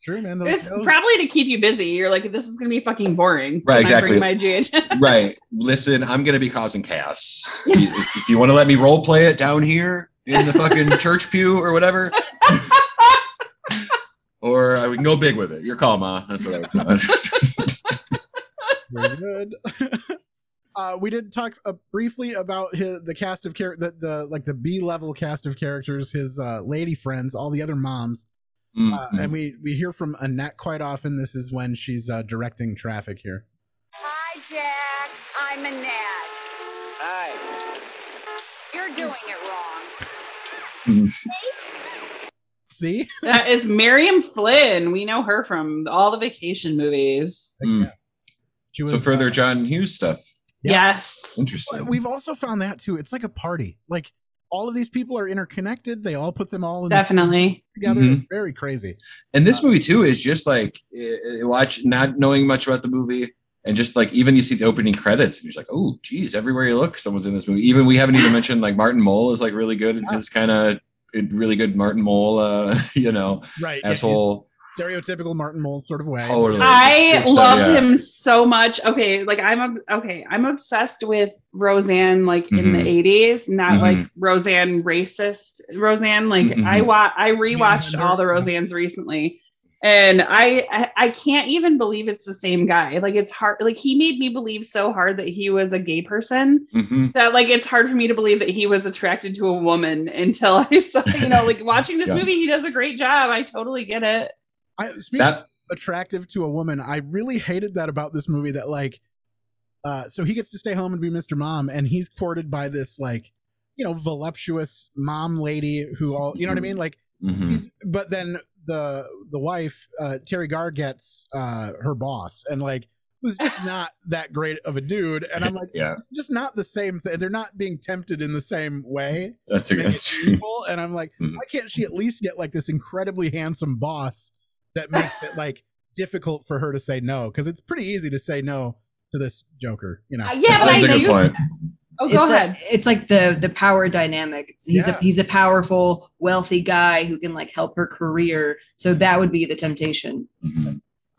True, man. Those it's shows- probably to keep you busy. You're like, this is gonna be fucking boring. Right, if I bring exactly. My GH. right. Listen, I'm gonna be causing chaos. if, if you want to let me role play it down here in the fucking church pew or whatever. Or we can go big with it. Your call, Ma. That's what I was doing. Very good. uh, we did talk uh, briefly about his, the cast of character, the, the like the B level cast of characters, his uh, lady friends, all the other moms, Mm, uh, and we we hear from Annette quite often. This is when she's uh, directing traffic here. Hi, Jack. I'm Annette. Hi. You're doing it wrong. See, that is Miriam Flynn. We know her from all the vacation movies. mm. she was So further uh, John Hughes stuff. Yeah. Yes. Interesting. We've also found that too. It's like a party. Like all of these people are interconnected. They all put them all in Definitely. together. Mhm. Very crazy. And this movie too is just like watch not knowing much about the movie and just like even you see the opening credits and you're just like oh geez everywhere you look someone's in this movie even we haven't even mentioned like Martin Mull is like really good in his kind of really good Martin Mull uh you know Right. yeah, asshole stereotypical Martin Mull sort of way. totally I Just, loved yeah. him so much. Okay, like I'm ob- okay. I'm obsessed with Roseanne, like in the Mhm. '80s, not Mhm. like Roseanne racist Roseanne. Like Mhm. I wa- I rewatched Yeah, all the Roseannes recently, and I, I I can't even believe it's the same guy. Like it's hard. Like he made me believe so hard that he was a gay person Mhm. that like it's hard for me to believe that he was attracted to a woman until I saw you know like watching this Yeah. movie. He does a great job. I totally get it. I, speaking that attractive to a woman. I really hated that about this movie that like uh so he gets to stay home and be Mr. Mom and he's courted by this like you know voluptuous mom lady who all you know what I mean like mhm. he's but then the the wife uh Teri Garr gets uh her boss and like who's just not that great of a dude. And I'm like, Yeah, just not the same thing. They're not being tempted in the same way. that's a Make it that's true. And I'm like, Mhm. why can't she at least get like this incredibly handsome boss that makes it like difficult for her to say no? Because it's pretty easy to say no to this Joker, you know. Uh, yeah, but I That's a good do. point. Oh, go it's ahead. Like, it's like the the power dynamic. It's- He's Yeah. a he's a powerful, wealthy guy who can like help her career. So that would be the temptation.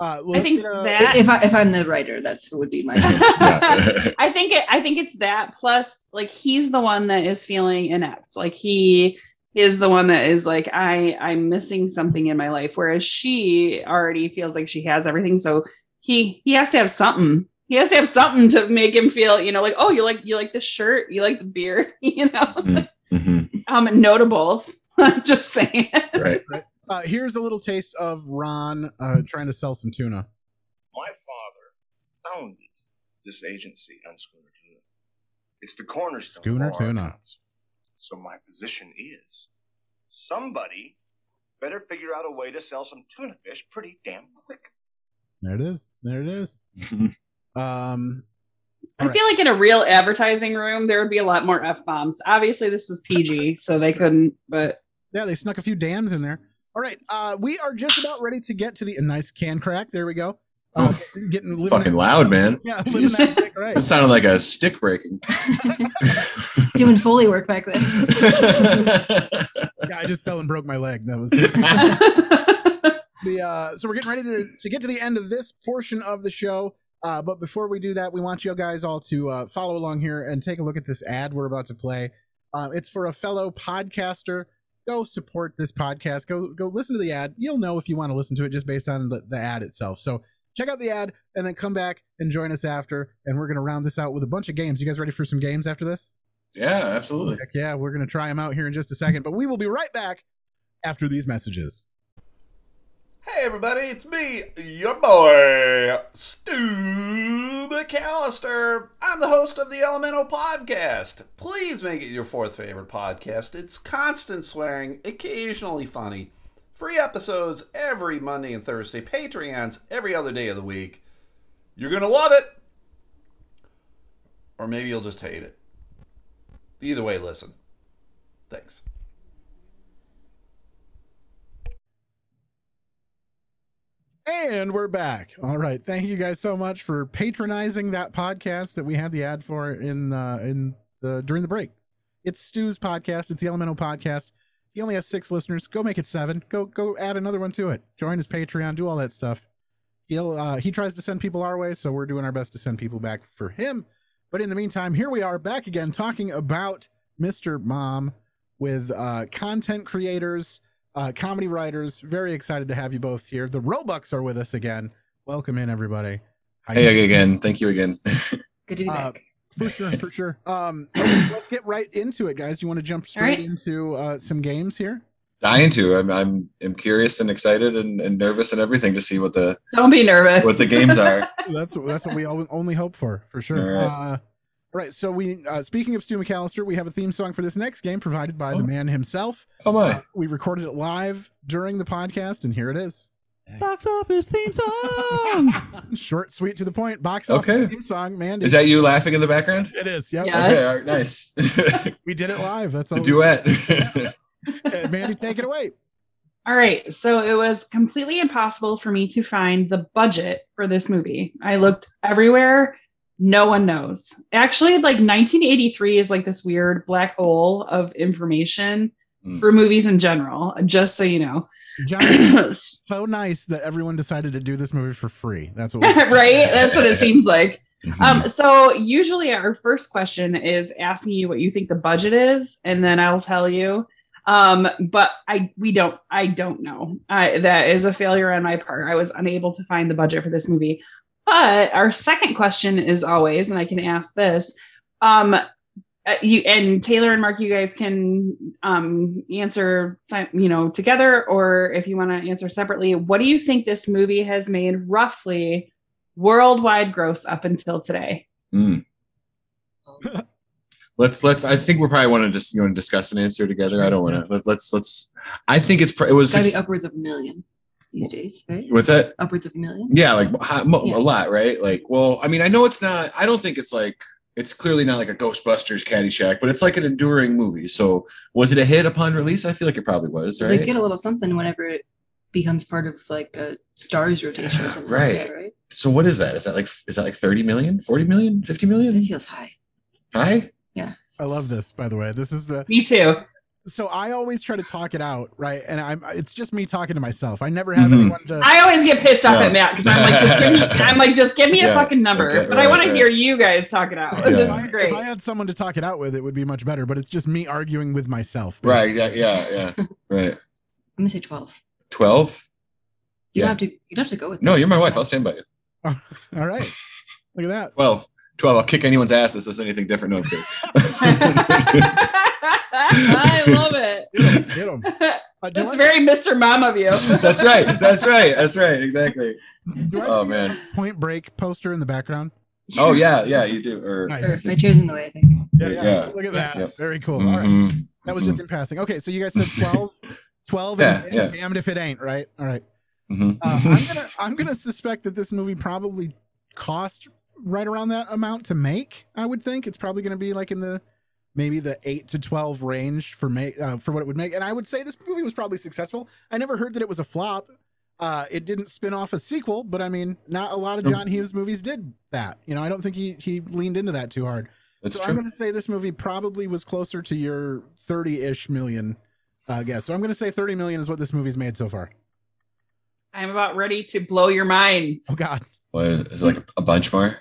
Uh, well, I think you know, that If I if I'm the writer, that's would be my. I think it I think it's that plus like he's the one that is feeling inept. Like he is the one that is like I I'm missing something in my life whereas she already feels like she has everything so he he has to have something. He has to have something to make him feel, you know, like oh, you like you like the shirt, you like the beard, you know. Mhm. Um notables. Just saying. Right. uh, here's a little taste of Ron uh, trying to sell some tuna. My father founded this agency on Schooner Tuna. It's the cornerstone. Schooner of all our Tuna. accounts. So my position is somebody better figure out a way to sell some tuna fish pretty damn quick. There it is. There it is. Um, I feel like in a real advertising room there would be a lot more F bombs. Obviously this was PG, so they couldn't, but Yeah, they snuck a few dams in there. All right, uh, we are just about ready to get to the a nice can crack. There we go. Uh, getting Fucking that- loud, man. Yeah, living that right. That sounded like a stick breaking. Doing Foley work back then. Yeah, I just fell and broke my leg. That was the. Uh, so we're getting ready to to get to the end of this portion of the show. Uh, but before we do that, we want you guys all to uh, follow along here and take a look at this ad we're about to play. Uh, it's for a fellow podcaster. Go support this podcast. Go go listen to the ad. You'll know if you want to listen to it just based on the, the ad itself. So check out the ad and then come back and join us after. And we're gonna round this out with a bunch of games. You guys ready for some games after this? yeah, absolutely. Heck yeah, we're gonna try them out here in just a second. But we will be right back after these messages. Hey everybody, it's me, your boy, Stu McAllister. I'm the host of the Elemental Podcast. Please make it your fourth favorite podcast. It's constant swearing, occasionally funny. Free episodes every Monday and Thursday, Patreons every other day of the week. You're gonna love it. Or maybe you'll just hate it. Either way, listen. Thanks. And we're back. All right. Thank you guys so much for patronizing that podcast that we had the ad for in uh in the during the break. It's Stu's podcast. It's the Elemental Podcast. He only has six listeners. Go make it seven. Go go add another one to it. Join his Patreon. Do all that stuff. He'll uh, he tries to send people our way, so we're doing our best to send people back for him. But in the meantime, here we are back again talking about Mr. Mom with uh, content creators, uh, comedy writers. Very excited to have you both here. The Roebucks are with us again. Welcome in, everybody. How you Hey again. Thank you again. Good to be Uh, back. For sure, for sure. Um, let's get right into it, guys. Do you want to jump straight right. into uh, some games here? Dying to. I'm I'm I'm curious and excited and, and nervous and everything to see what the don't be nervous. what the games are. That's that's what we all, only hope for, for sure. All right. Uh, all right. So we, uh, speaking of Stu McAllister, we have a theme song for this next game provided by the Oh. man himself. Oh my. We recorded it live during the podcast, and here it is. Box office theme song. Short, sweet, to the point. Box office Okay. theme song, man. Is that you laughing in the background? It is. Yep. Yeah. Yes. Okay, all right, nice. We did it live. That's all. duet. Mandy, take it away. All right. So it was completely impossible for me to find the budget for this movie. I looked everywhere. No one knows. Actually, like 1983 is like this weird black hole of information Hmm. for movies in general, just so you know. John, so nice that everyone decided to do this movie for free. That's what. Right? That's what it seems like. Mm-hmm. Um, so usually our first question is asking you what you think the budget is, and then I'll tell you. Um, but I we don't I don't know. I, that is a failure on my part. I was unable to find the budget for this movie. But our second question is always, and I can ask this. Um, uh, you and Taylor and Mark, you guys can um, answer, you know, together, or if you want to answer separately. What do you think this movie has made roughly worldwide gross up until today? Mm. let's let's. I think we probably want to just you want to discuss an answer together. I don't want to. Let, let's let's. I think it's pr- it was It's be upwards of a million. these days, right? What's that? Upwards of a million. Yeah, like hi- mo- Yeah. a lot, right? Like, well, I mean, I know it's not. I don't think it's like it's clearly not like a Ghostbusters Caddyshack, but it's like an enduring movie. So, was it a hit upon release? I feel like it probably was, They right? get a little something whenever it becomes part of like a stars rotation or something Right. like that, right? So, what is that? Is that like is that like 30 million, 40 million, 50 It feels high. High? Yeah. I love this, by the way. This is the Me too. So I always try to talk it out, right? And I'm it's just me talking to myself. I never have Mhm. anyone to I always get pissed off Yeah. at Matt because I'm like, just give me. I'm like, just give me a fucking number. Okay, but I right, want to hear you guys talk it out. Yeah. This is great. If I had someone to talk it out with, it would be much better. But it's just me arguing with myself. Right. Yeah. Yeah. Yeah. Right. I'm gonna say twelve. 12. You Yeah. don't have to. You don't have to go with. No, me. you're my wife. I'll stand by you. All right. Look at that. 12. 12. I'll kick anyone's ass that says anything different. No, I'm kidding. I love it. Get 'em. Uh, That's I- very Mr. Mom of you. That's right. That's right. That's right. Exactly. do I Oh see man. a Point Break poster in the background. Oh yeah. Yeah. You do. Or Nice. Or my chair's in the way. I think. Yeah, yeah. Yeah. Look at that. Yep. Very cool. All right. Mhm. That was just in passing. Okay, so you guys said 12, 12 Yeah, and, yeah. damned if it ain't, right? All right. Mhm. Uh, I'm gonna I'm gonna suspect that this movie probably cost right around that amount to make. I would think it's probably gonna be like in the maybe the eight to twelve range for make uh, for what it would make. And I would say this movie was probably successful. I never heard that it was a flop. Uh, it didn't spin off a sequel, but I mean, not a lot of John Hughes movies did that. You know, I don't think he he leaned into that too hard. That's so I'm going to say this movie probably was closer to your 30-ish million uh, guess. So I'm going to say 30 million is what this movie's made so far. I'm about ready to blow your minds. Oh God. What is it like a bunch more?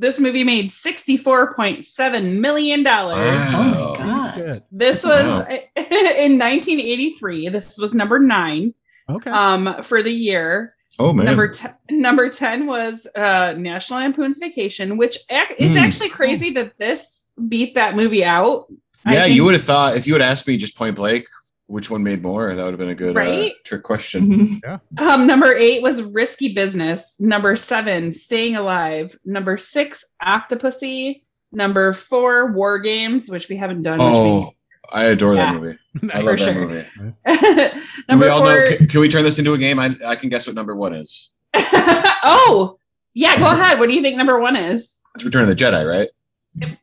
This movie made $64.7 million. Wow. Oh my god. Shit. This Wow. was in 1983. This was number nine Okay. um, for the year. Oh man. Number ten, number ten was uh, National Lampoon's Vacation, which ac- is Hmm. actually crazy that this beat that movie out. Yeah, think- you would have thought if you had asked me just point blank which one made more, that would have been a good uh, trick question. Mhm. Um, number eight was Risky Business. Number seven, Staying Alive. Number six, Octopussy. Number four, War Games, which we haven't done. Oh, I adore Yeah. that movie. I For love that movie. Which number we all four. know? Can, can we turn this into a game? I, I can guess what number one is. oh, yeah. Go ahead. What do you think number one is? It's Return of the Jedi, right?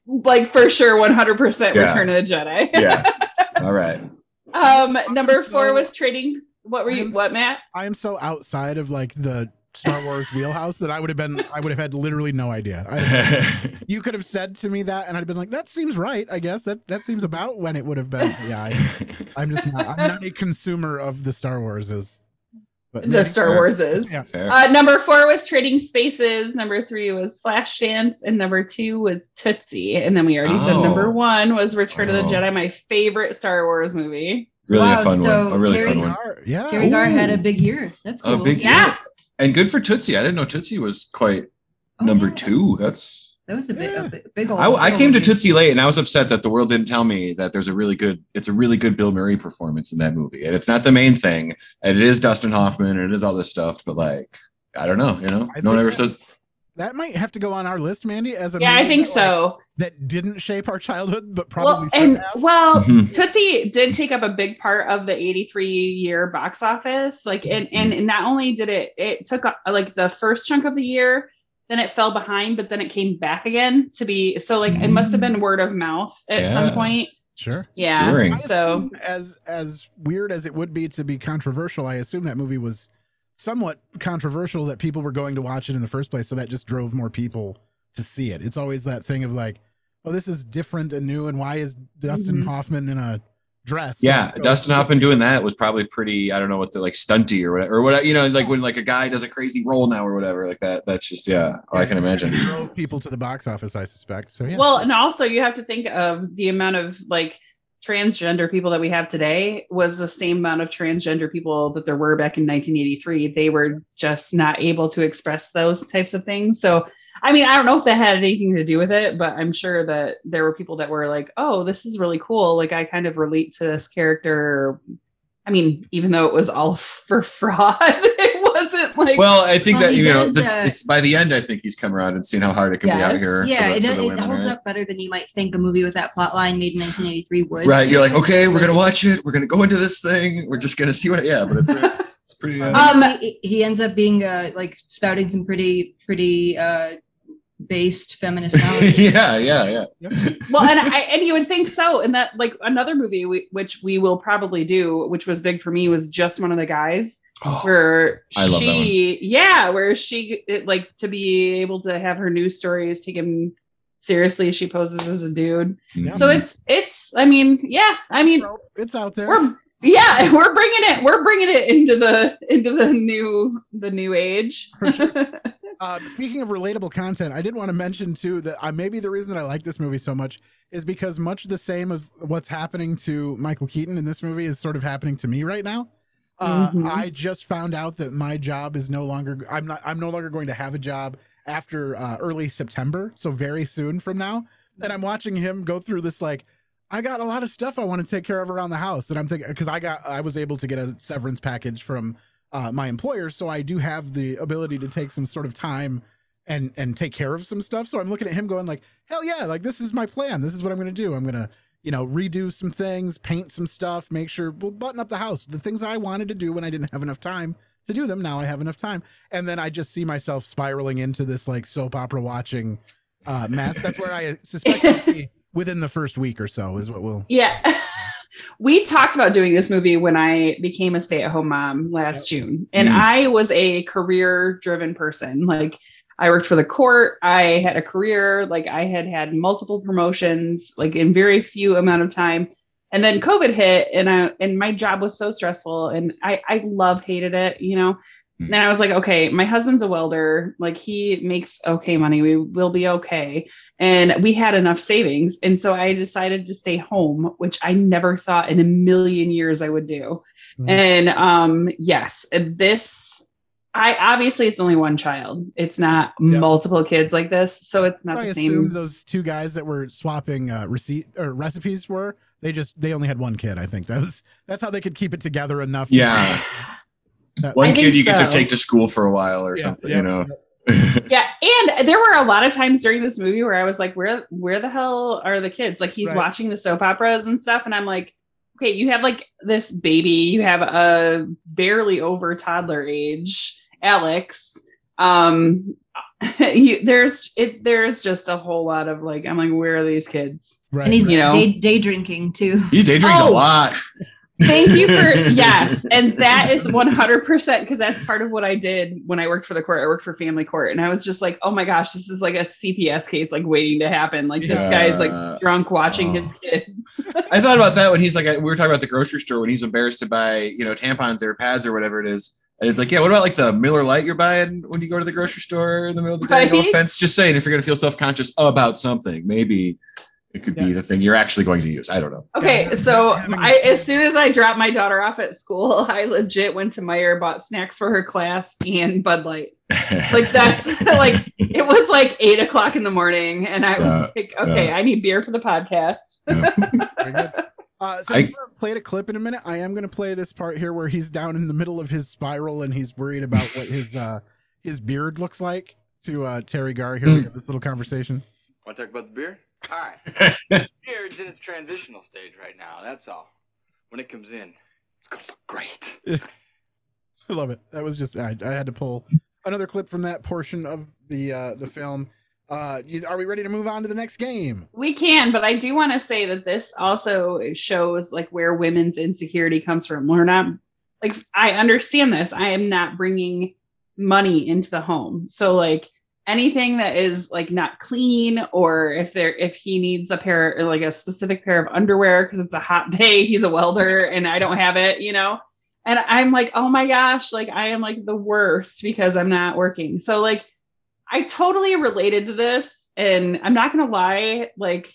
Like for sure, one hundred percent Yeah. Return of the Jedi. Yeah. all right. Um, number four was trading. What were you? What, Matt? I am so outside of like the Star Wars wheelhouse that I would have been I would have had literally no idea. I, you could have said to me that and I'd been like, that seems right, I guess. That that seems about when it would have been. Yeah, I, I'm just not I'm not a consumer of the Star Wars. Warses. But The maybe- Star Wars is. Yeah. Fair. Uh, number four was Trading Spaces. Number three was Flashdance, and number two was Tootsie. And then we already said Oh. number one was Return of Oh. the Jedi, my favorite Star Wars movie. really Wow, a fun so one. A really Teri- fun one. Yeah. Teri Garr had a big year. That's A cool. big Yeah. year. And good for Tootsie. I didn't know Tootsie was quite Oh, number yeah. two. That's That was a big, a big, big old. I, I came old to. Tootsie late, and I was upset that the world didn't tell me that there's a really good. It's a really good Bill Murray performance in that movie, and it's not the main thing, and it is Dustin Hoffman, and it is all this stuff, but like, I don't know, you know, I no one ever that- says. That might have to go on our list, Mandy, as a Yeah, I think that, like, so. that didn't shape our childhood, but probably Well, and have. well. Mm-hmm. Tootsie did take up a big part of the 83 year box office. Like, and, and mm-hmm. not only did it, it took like the first chunk of the year, then it fell behind, but then it came back again to be so like it must have been word of mouth at some point. Sure. Yeah. During. So as as weird as it would be to be controversial, I assume that movie was somewhat controversial that people were going to watch it in the first place, so that just drove more people to see it. It's always that thing of like, oh, this is different and new, and why is Dustin Mhm. Hoffman in a dress? Yeah, So- Dustin Hoffman doing that was probably pretty. I don't know what they're like stunty or whatever, or what you know, like when like a guy does a crazy role now or whatever, like that. That's just yeah, I can imagine. People to the box office, I suspect. So yeah. Well, and also you have to think of the amount of like transgender people that we have today was the same amount of transgender people that there were back in 1983. They were just not able to express those types of things. So, I mean, I don't know if that had anything to do with it, but I'm sure that there were people that were like, "Oh, this is really cool. Like I kind of relate to this character." I mean, even though it was all for fraud, it wasn't like Well, I think Well, that you know, does, that's, uh, it's by the end. I think he's come around and seen how hard it can be out here. Yeah, the- it, it, women, holds right? up better than you might think a movie with that plot line made in 1983 would. Right, you're like, okay, we're gonna watch it. We're gonna go into this thing. We're just gonna see what. Yeah, but it's, it's pretty. Uh, Um, he, he ends up being uh, like spouting some pretty pretty uh, based feminist knowledge. yeah, yeah, yeah. well and i and you would think so and that like another movie we, which we will probably do which was big for me was just one of the guys where Oh, I love that she yeah where she it, like to be able to have her news stories taken seriously she poses as a dude Mhm. so it's it's i mean yeah i mean it's out there we're yeah we're bringing it we're bringing it into the into the new the new age Uh, speaking of relatable content, I did want to mention too that uh, maybe the reason that I like this movie so much is because much the same of what's happening to Michael Keaton in this movie is sort of happening to me right now. Uh, Mhm. I just found out that my job is no longer. I'm not. I'm no longer going to have a job after uh, early September, so very soon from now. And I'm watching him go through this like. I got a lot of stuff I want to take care of around the house, and I'm thinking because I got I was able to get a severance package from uh, my employer, so I do have the ability to take some sort of time and and take care of some stuff. So I'm looking at him going like, hell yeah, like this is my plan. This is what I'm gonna do. I'm gonna you know redo some things, paint some stuff, make sure we'll button up the house. The things I wanted to do when I didn't have enough time to do them. Now I have enough time, and then I just see myself spiraling into this like soap opera watching uh, mess. That's where I suspect within the first week or so is what will. Yeah. We talked about doing this movie when I became a stay at home mom last June. And Mm. I was a career driven person. Like, I worked for the court. I had a career. Like, I had had multiple promotions, like, in very few amount of time. And then COVID hit, and I and my job was so stressful, and I I love hated it, you know. Mm. Then I was like, okay, my husband's a welder. Like he makes okay money. We will be okay and we had enough savings and so i decided to stay home which i never thought in a million years i would do Mhm. and um yes this i obviously it's only one child it's not Yeah. multiple kids like this so it's not I the same those two guys that were swapping uh, receipt or recipes were they just they only had one kid. I think that was that's how they could keep it together enough. to- Yeah. That- One kid you get to take to school for a while or Yeah, something, yeah, you know. yeah and there were a lot of times during this movie where i was like where where the hell are the kids like he's Right. watching the soap operas and stuff and i'm like okay you have like this baby you have a barely over toddler age alex um you, there's it there's just a whole lot of like i'm like where are these kids right, and he's You know. day, day drinking too. He day drinks Oh. a lot. Thank you for yes, and that is one hundred percent because that's part of what I did when I worked for the court. I worked for family court, and I was just like, oh my gosh, this is like a CPS case, like waiting to happen. Like this guy's Yeah. like drunk watching Oh. his kids. I thought about that when he's like, uh, we were talking about the grocery store when he's embarrassed to buy, you know, tampons or pads or whatever it is. And it's like, yeah, what about like the Miller Lite you're buying when you go to the grocery store in the middle of the day? No offense, just saying, if you're going to feel self conscious about something, maybe it could be the thing you're actually going to use. I don't know. Okay, so having a I as soon as I dropped my daughter off at school, I legit went to Meijer, bought snacks for her class and Bud Light. Like that's like it was like eight o'clock in the morning, and I was Yeah, like, okay, I need beer for the podcast. Very good. Uh, so I- I played a clip in a minute. I am going to play this part here where he's down in the middle of his spiral and he's worried about what his uh, his beard looks like. To uh, Teri Garr, here we have this little conversation. Want to talk about the beer? All right. Beer's in its transitional stage right now. That's all. When it comes in, it's gonna look great. I love it. That was just I, I had to pull another clip from that portion of the uh, the film. Uh, you, are we ready to move on to the next game? We can, but I do want to say that this also shows like where women's insecurity comes from. We're not like I understand this. I am not bringing money into the home. So like anything that is like not clean or if there if he needs a pair like a specific pair of underwear because it's a hot day, he's a welder and I don't have it, you know. And I'm like, "Oh my gosh, like I am like the worst because I'm not working." So like I totally related to this. And I'm not going to lie, like,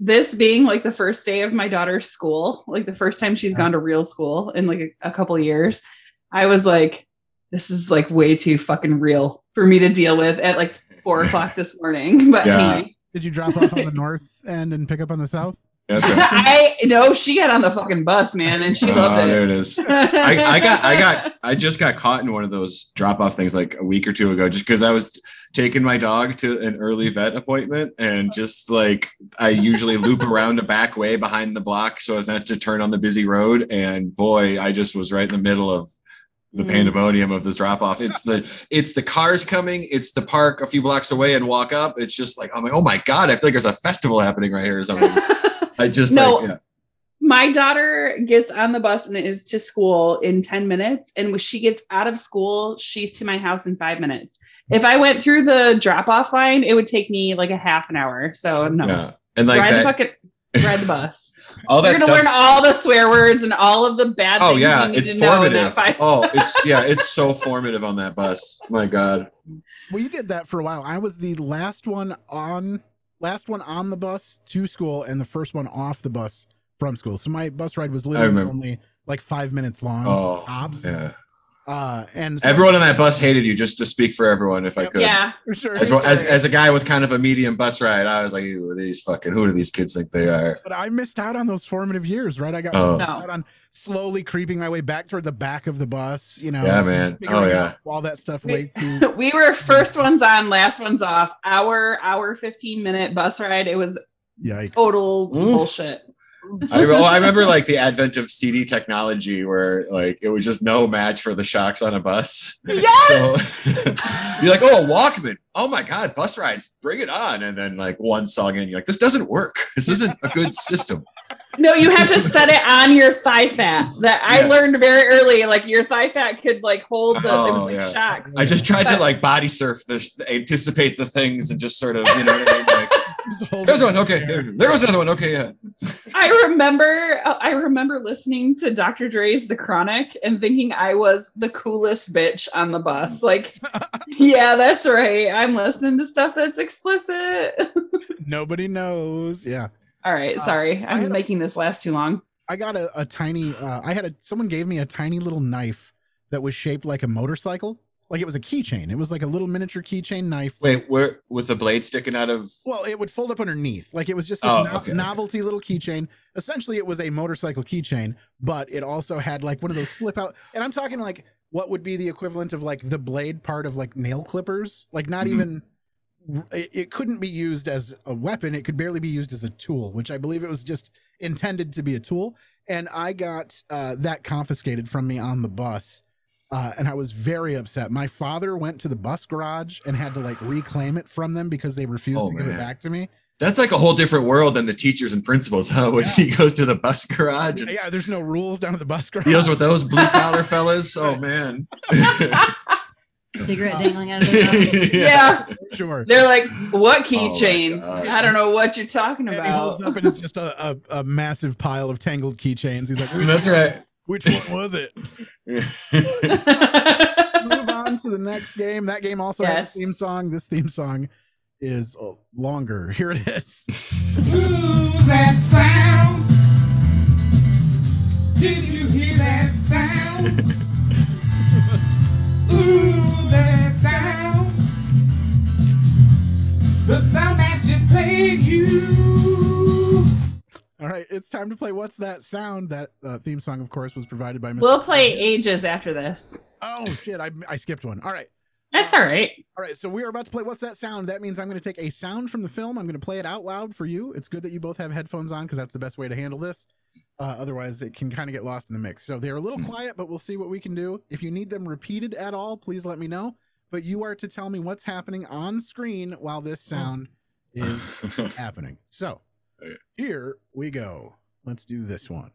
this being like the first day of my daughter's school, like the first time she's uh-huh. gone to real school in like a, a couple years, I was like, this is like way too fucking real for me to deal with at like four o'clock this morning. But Yeah. anyway, Did you drop off on the north end and pick up on the south? That's right. I know she got on the fucking bus, man, and she Oh, loved it. there it. it is. I, I got I got I just got caught in one of those drop off things like a week or two ago just because I was taking my dog to an early vet appointment and just like I usually loop around a back way behind the block so as not to turn on the busy road and boy I just was right in the middle of the Mm. pandemonium of this drop off. It's the it's the cars coming, it's the park a few blocks away and walk up. It's just like I'm like, oh my god, I feel like there's a festival happening right here or something. I just No. like yeah. My daughter gets on the bus and is to school in 10 minutes. And when she gets out of school, she's to my house in five minutes. If I went through the drop off line, it would take me like a half an hour. So, no. yeah. And like that, the fucking ride the bus. all that You're gonna learn all the swear words and all of the bad Oh things yeah, you need it's to know in that formative. five. Oh, it's yeah, it's so formative on that bus. My God. Well, you did that for a while. I was the last one on last one on the bus to school and the first one off the bus from school. So my bus ride was literally only like five minutes long. Oh, tops. yeah. Uh, and so- Everyone on that bus hated you. Just to speak for everyone, if I could. Yeah. For sure. As, well, as, as a guy with kind of a medium bus ride, I was like, "Ew, these fucking who do these kids think they are?" But I missed out on those formative years, right? I got Oh. missed out on slowly creeping my way back toward the back of the bus. You know, Yeah, man. Oh, yeah. all that stuff. Way too. we were first ones on, last ones off. Hour, hour, 15 minute bus ride. It was Yikes. total Oof. bullshit. I, well, I remember like the advent of CD technology, where like it was just no match for the shocks on a bus. Yes. So, you're like, "Oh, a Walkman! Oh my God, bus rides! Bring it on!" And then like one song in, you're like, "This doesn't work. This isn't a good system." No, you have to set it on your thigh fat. That I Yeah. learned very early. Like your thigh fat could like hold the. it was Oh, like yeah. shocks. I just tried to like body surf this, anticipate the things, and just sort of, you know, what I mean? like, there's one. Okay, there, there was another one. Okay, yeah. I remember uh, I remember listening to Dr. Dre's The Chronic and thinking I was the coolest bitch on the bus. Like, yeah, that's right. I'm listening to stuff that's explicit. Nobody knows. Yeah. All right, sorry. I I'm had a- making this last too long. I got a, a tiny uh, I had a someone gave me a tiny little knife that was shaped like a motorcycle. Like it was a keychain. It was like a little miniature keychain knife. Wait, where with the blade sticking out of? Well, it would fold up underneath. Like it was just this Oh, no- okay. novelty little keychain. Essentially, it was a motorcycle keychain, but it also had like one of those flip out. And I'm talking like what would be the equivalent of like the blade part of like nail clippers. Like not Mhm. even. It, it couldn't be used as a weapon. It could barely be used as a tool, which I believe it was just intended to be a tool. And I got uh, that confiscated from me on the bus. Uh, and I was very upset. My father went to the bus garage and had to like reclaim it from them because they refused Oh, to give it back to me. That's like a whole different world than the teachers and principals, huh? When he goes to the bus garage and Yeah, there's no rules down at the bus garage. deals with those blue collar fellas. Oh man. Cigarette dangling out of their mouth. Yeah. sure. They're like, what Oh keychain? God. I don't know what you're talking And he holds up and it's just a, a, a massive pile of tangled keychains. He's like, That's right. which one was it? Move on to the next game. That game also has a theme song. This theme song is uh, longer. Here it is. Ooh, that sound? Did you hear that sound? Ooh, that sound. The sound that just played you. All right, it's time to play What's That Sound? That uh, theme song, of course, was provided by Mr. We'll play ages after this. Oh, shit. I, I skipped one. All right. That's all right. All right, so we are about to play What's That Sound? That means I'm going to take a sound from the film. I'm going to play it out loud for you. It's good that you both have headphones on because that's the best way to handle this. Uh, otherwise, it can kind of get lost in the mix. So they're a little quiet, but we'll see what we can do. If you need them repeated at all, please let me know. But you are to tell me what's happening on screen while this sound is happening. So here we go. Let's do this one.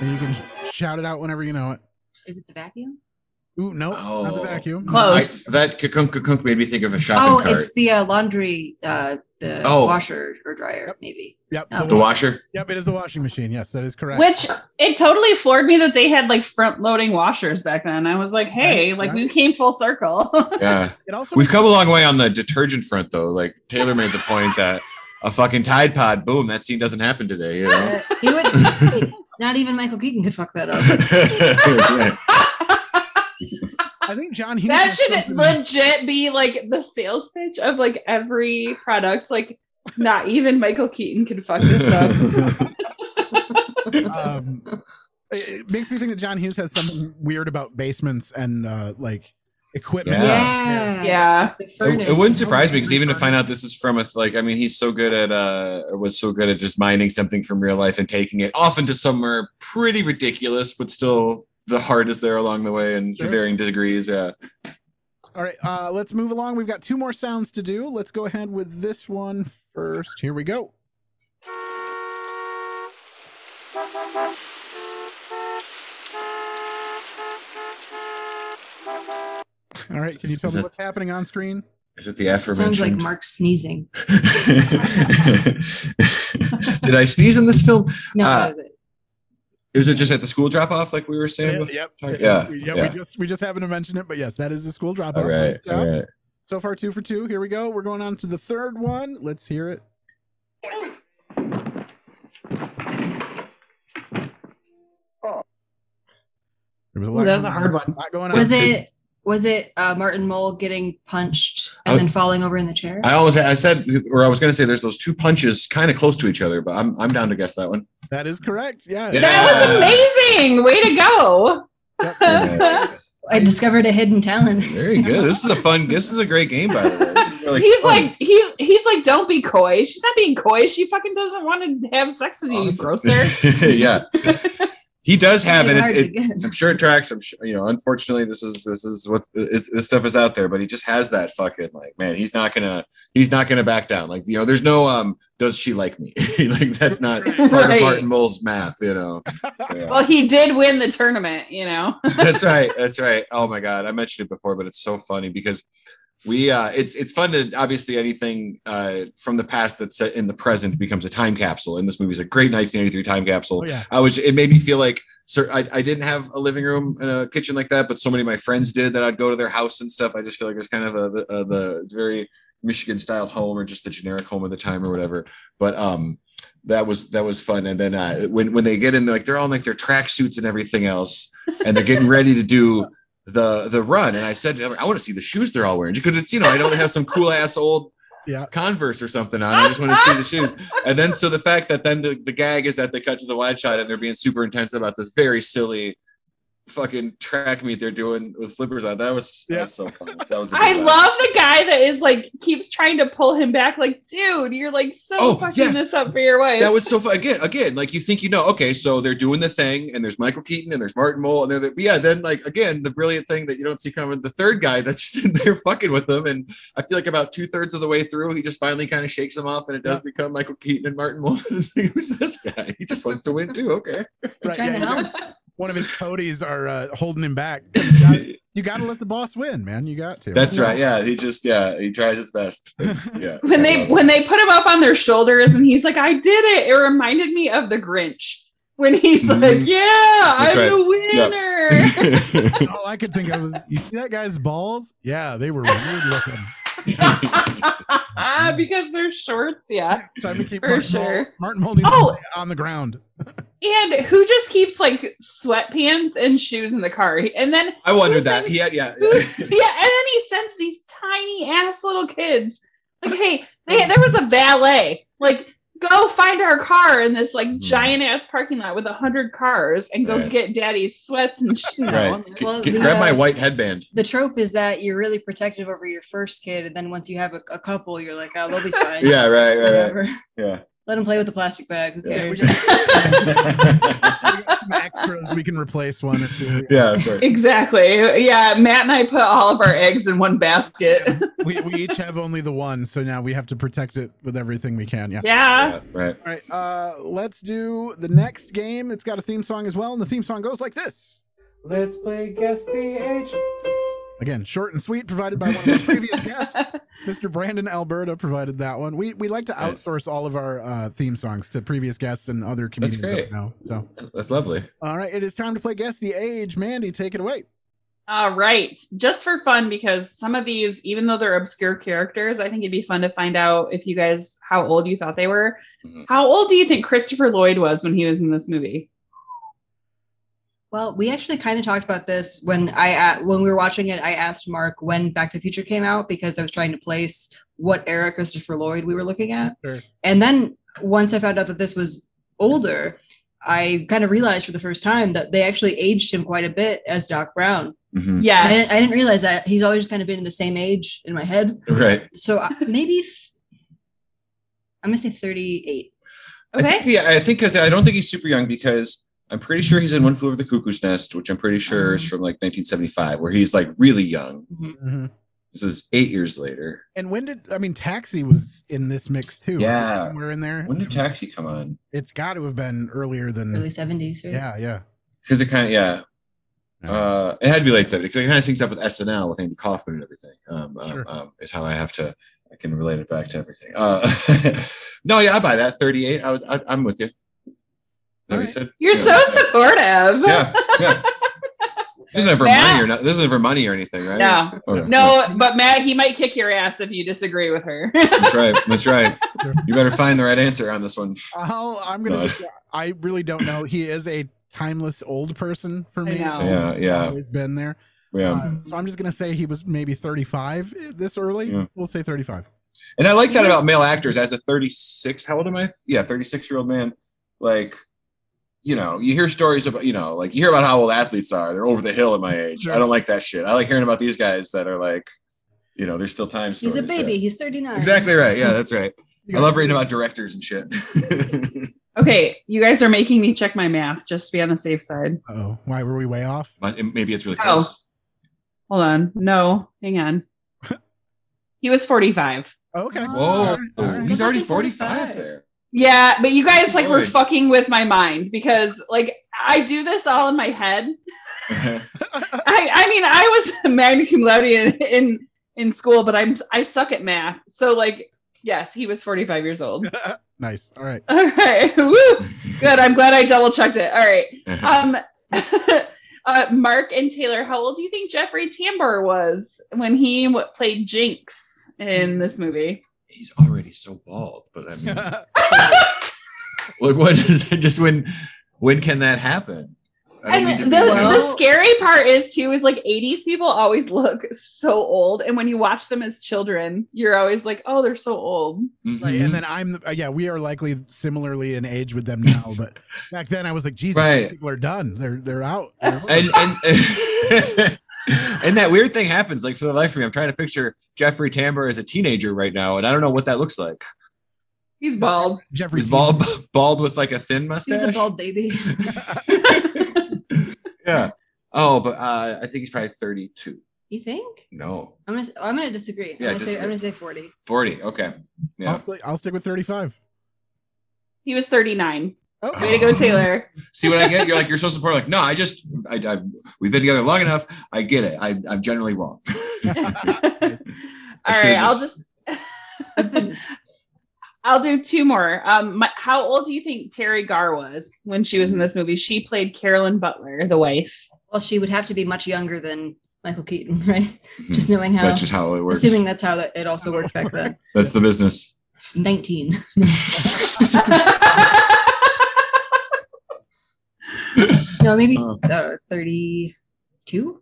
And you can shout it out whenever you know it. Is it the vacuum? Ooh, no, not the Oh. vacuum. Close. I, that kunk kunk made me think of a shopping Oh, cart. it's the uh, laundry, uh, the Oh. washer or dryer, maybe. Yep, Oh. the washer. Yep, it is the washing machine. Yes, that is correct. Which it totally floored me that they had like front loading washers back then. I was like, hey, Right, like right. we came full circle. Yeah. it also We've come a long way on the detergent front though. Like Taylor made the point that a fucking Tide Pod, boom, that scene doesn't happen today, you know? He would. Not even Michael Keaton could fuck that up. I think John Hughes. that should something- legit be like the sales pitch of like every product. Like not even Michael Keaton could fuck this up. um, it, it makes me think that John Hughes has something weird about basements and uh, like equipment. Yeah. Yeah. The It, it wouldn't surprise me because even to find out this is from a like I mean he's so good at uh was so good at just mining something from real life and taking it often to somewhere pretty ridiculous but still the heart is there along the way and Sure. to varying degrees yeah All right, uh, let's move along. We've got two more sounds to do. Let's go ahead with this one first. Here we go. All right, can you tell Is me it- what's happening on screen? is it the affirmative? Sounds like Mark sneezing. did I sneeze in this film No, Uh, but- was it just at the school drop off like we were saying before? Yep. yeah We, yeah, yeah, we just we just happened to mention it, but yes, that is the school drop off. all right all right So far, two for two. Here we go. We're going on to the third one. Let's hear it. There was a lot That was a hard one. lot going on. was it was it uh, Martin Mull getting punched and Oh. then falling over in the chair? I always I said or I was gonna say there's those two punches kind of close to each other but I'm I'm down to guess that one That is correct. Yeah. Yeah. That was amazing. Way to go. I discovered a hidden talent. Very good. This is a fun. This is a great game, by the way. Really he's fun. like he's he's like don't be coy. She's not being coy. She fucking doesn't want to have sex with you, you grosser. yeah. He does have, and Really it's, it. I'm sure it tracks. I'm sure, you know, unfortunately, this is this is what it's this stuff is out there, but he just has that fucking like, man, he's not gonna he's not gonna back down. Like, you know, there's no um, does she like me? like that's not part of Martin Mull's math, you know. So, yeah. Well, he did win the tournament, you know. that's right that's right oh my god i mentioned it before but it's so funny because we uh it's it's fun to obviously anything uh from the past that's set in the present becomes a time capsule. And this movie's a great 1983 time capsule. Oh, yeah. i was it made me feel like sir I, I didn't have a living room and a kitchen like that but so many of my friends did that i'd go to their house and stuff. I just feel like it's kind of a the, uh, the very michigan style home or just the generic home of the time or whatever. But um that was that was fun. And then uh when when they get in like they're all in like their track suits and everything else and they're getting ready to do the the run. And i said i want to see the shoes they're all wearing because it's you know i don't have some cool ass old Yeah. converse or something on. I just want to see the shoes. And then so the fact that then the, the gag is that they cut to the wide shot and they're being super intense about this very silly fucking track meet they're doing with flippers on that was, that was so fun that was I laugh. love the guy that is like keeps trying to pull him back. Like, dude, you're like so Oh, fucking yes. this up for your wife. That was so fun. Again, again, like you think you know, okay, so they're doing the thing, and there's Michael Keaton and there's Martin Mull, and they're the, yeah, then like again, the brilliant thing that you don't see coming, the third guy that's just in there fucking with them, and I feel like about two thirds of the way through, he just finally kind of shakes him off, and it does become Michael Keaton and Martin Mull. It's like, Who's this guy? He just wants to win too. Okay, Right, trying yeah, to you help. got- One of his toadies are uh, holding him back. You gotta, let the boss win, man. You got to. that's right. Yeah, he just yeah, he tries his best. Yeah, when they when they put him up on their shoulders and he's like, I did it. It reminded me of the Grinch when he's Mhm. like, Yeah, I'm right. the winner. All I could think of was, you see that guy's balls? Yeah, they were weird looking. because they're shorts, yeah. Time to keep For Martin Mull- sure. Martin Mull needs to Oh. on the ground. And who just keeps like sweatpants and shoes in the car? And then I wondered that sends- he had yeah. who- yeah, and then he sends these tiny ass little kids. Like, hey, they, there was a valet. Like, go find our car in this like giant ass parking lot with a hundred cars and go. Right. get daddy's sweats and shit. Right. G- Well, g- grab my uh, white headband. The trope is that you're really protective over your first kid, and then once you have a, a couple, you're like, oh, they'll be fine. Yeah, right, right, right. Yeah. Let them play with the plastic bag. Who Yeah. cares? We got some extras. We can replace one or two. Yeah, of course. Exactly. Yeah, Matt and I put all of our eggs in one basket. We, we each have only the one, so now we have to protect it with everything we can. Yeah. Yeah. right. All right. Uh, let's do the next game. It's got a theme song as well, and the theme song goes like this. Let's play Guess the Age. Again, short and sweet, provided by one of our previous guests, Mr. Brandon Alberta provided that one. We we like to Nice. outsource all of our uh, theme songs to previous guests and other That's comedians. great. Now, so That's lovely. all right, it is time to play Guess the Age. Mandy, take it away. All right. Just for fun, because some of these, even though they're obscure characters, I think it'd be fun to find out if you guys how old you thought they were. Mhm. How old do you think Christopher Lloyd was when he was in this movie? Well, we actually kind of talked about this when I uh, when we were watching it. I asked Mark when Back to the Future came out because I was trying to place what era Christopher Lloyd we were looking at. Sure. And then once I found out that this was older, I kind of realized for the first time that they actually aged him quite a bit as Doc Brown Mhm. I Yes. didn't, I didn't realize that he's always kind of been in the same age in my head. Right. So uh, maybe th- I'm gonna say 38. I think, yeah, I think because I don't think he's super young because I'm pretty sure he's in One Flew Over the Cuckoo's Nest, which I'm pretty sure is from like 1975, where he's like really young. Mhm. This is eight years later. And when did I mean Taxi was in this mix too? right? we're in there. When did Taxi come on? It's got to have been earlier than Early 70s, right? Yeah, yeah. Because it kind of yeah. Uh, it had to be late 70s because it kind of syncs up with SNL with Andy Kaufman and everything. Um, um, Sure. um, is how I have to I can relate it back to everything. Uh, no, yeah, I buy that 38. I would, I, I'm with you. Is that what you said? You're Yeah. so supportive. Yeah, yeah. This isn't for Matt? money or not. This isn't for money or anything, right? No, Okay. no, but Matt, he might kick your ass if you disagree with her. That's right. That's right. You better find the right answer on this one. I'll, I'm gonna. God. I really don't know. He is a timeless old person for me. know. Yeah, He's yeah. always been there. Yeah. Uh, so I'm just gonna say he was maybe 35 this early. Yeah. We'll say 35. And I like He that was- about male actors. As a 36, how old am I? Yeah, 36 year old man. Like, you know, you hear stories about, you know, like you hear about how old athletes are. They're over the hill at my age. I don't like that shit. I like hearing about these guys that are like, you know, there's still time He's a baby. yeah. He's 39. Exactly right. Yeah, that's right. I love reading about directors and shit. okay, you guys are making me check my math just to be on the safe side. Oh, why were we way off? Maybe it's really Oh. close. Hold on. No, hang on. he was 45. Okay. Whoa, right. he's already 45 there. Yeah, but you guys like were fucking with my mind because like I do this all in my head. I I mean I was magna cum laude in, in in school, but I'm I suck at math. So like yes, he was 45 years old. Nice. All right. All right. Woo. Good. I'm glad I double checked it. All right. Um uh Mark and Taylor, how old do you think Jeffrey Tambor was when he w- played Jinx in this movie? He's already so bald, but I mean, like, what is it? Just when, when can that happen? And don't the, mean to be- the scary part is too is like 80s people always look so old and when you watch them as children you're always like oh they're so old Mhm. Right, and then I'm uh, yeah, we are likely similarly in age with them now, but back then I was like, Jesus, Right. people are done. They're they're out. They're over. and and and that weird thing happens. Like for the life of me, I'm trying to picture Jeffrey Tambor as a teenager right now, and I don't know what that looks like. he's bald Jeffrey He's bald, bald with like a thin mustache. He's a bald baby. yeah. Oh, but uh, I think he's probably 32. You think? No, I'm gonna. I'm gonna disagree. Yeah, I'm, gonna say, I'm gonna say 40. 40. Okay. Yeah. I'll, sti- I'll stick with 35. he was 39 Okay. way to go taylor See what I get? You're like you're so supportive. Like, no, I just, I, I, we've been together long enough. I get it. I, I'm generally wrong. All right. should've i'll just i'll do two more um my, how old do you think Teri Garr was when she was in this movie she played carolyn butler the wife Well, she would have to be much younger than Michael Keaton, right? Just knowing how. That's just how it works. Assuming that's how it also worked back then. That's the business. 19. no, maybe Uh. uh, 32.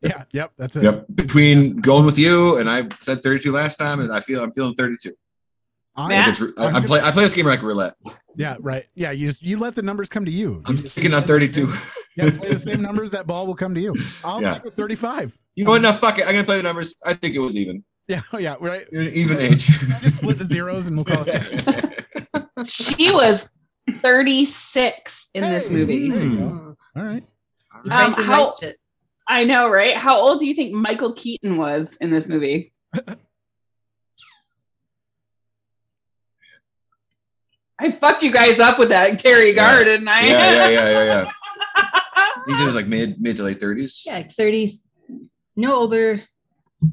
Yeah, yep, that's it. Yep. Between going with you and I said 32 last time, and I feel I'm feeling 32. I- Like I, I'm play, I play this game like roulette. Yeah, right. Yeah, you just, you let the numbers come to you. I'm sticking on 32. Yeah, play the same numbers. That ball will come to you. I'll Yeah. stick with 35. You know what? No, fuck it. I'm gonna play the numbers. I think it was even. Yeah, oh, yeah, right. Even age. Just split the zeros and we'll call it. she was 36 in this movie There. All right. You Um, guys how- it. I know, right? How old do you think Michael Keaton was in this movie? I fucked you guys up with that Teri Garr, didn't I? Yeah, yeah, yeah, yeah, yeah. He's in his like mid mid to late 30s. Yeah, like 30, no older.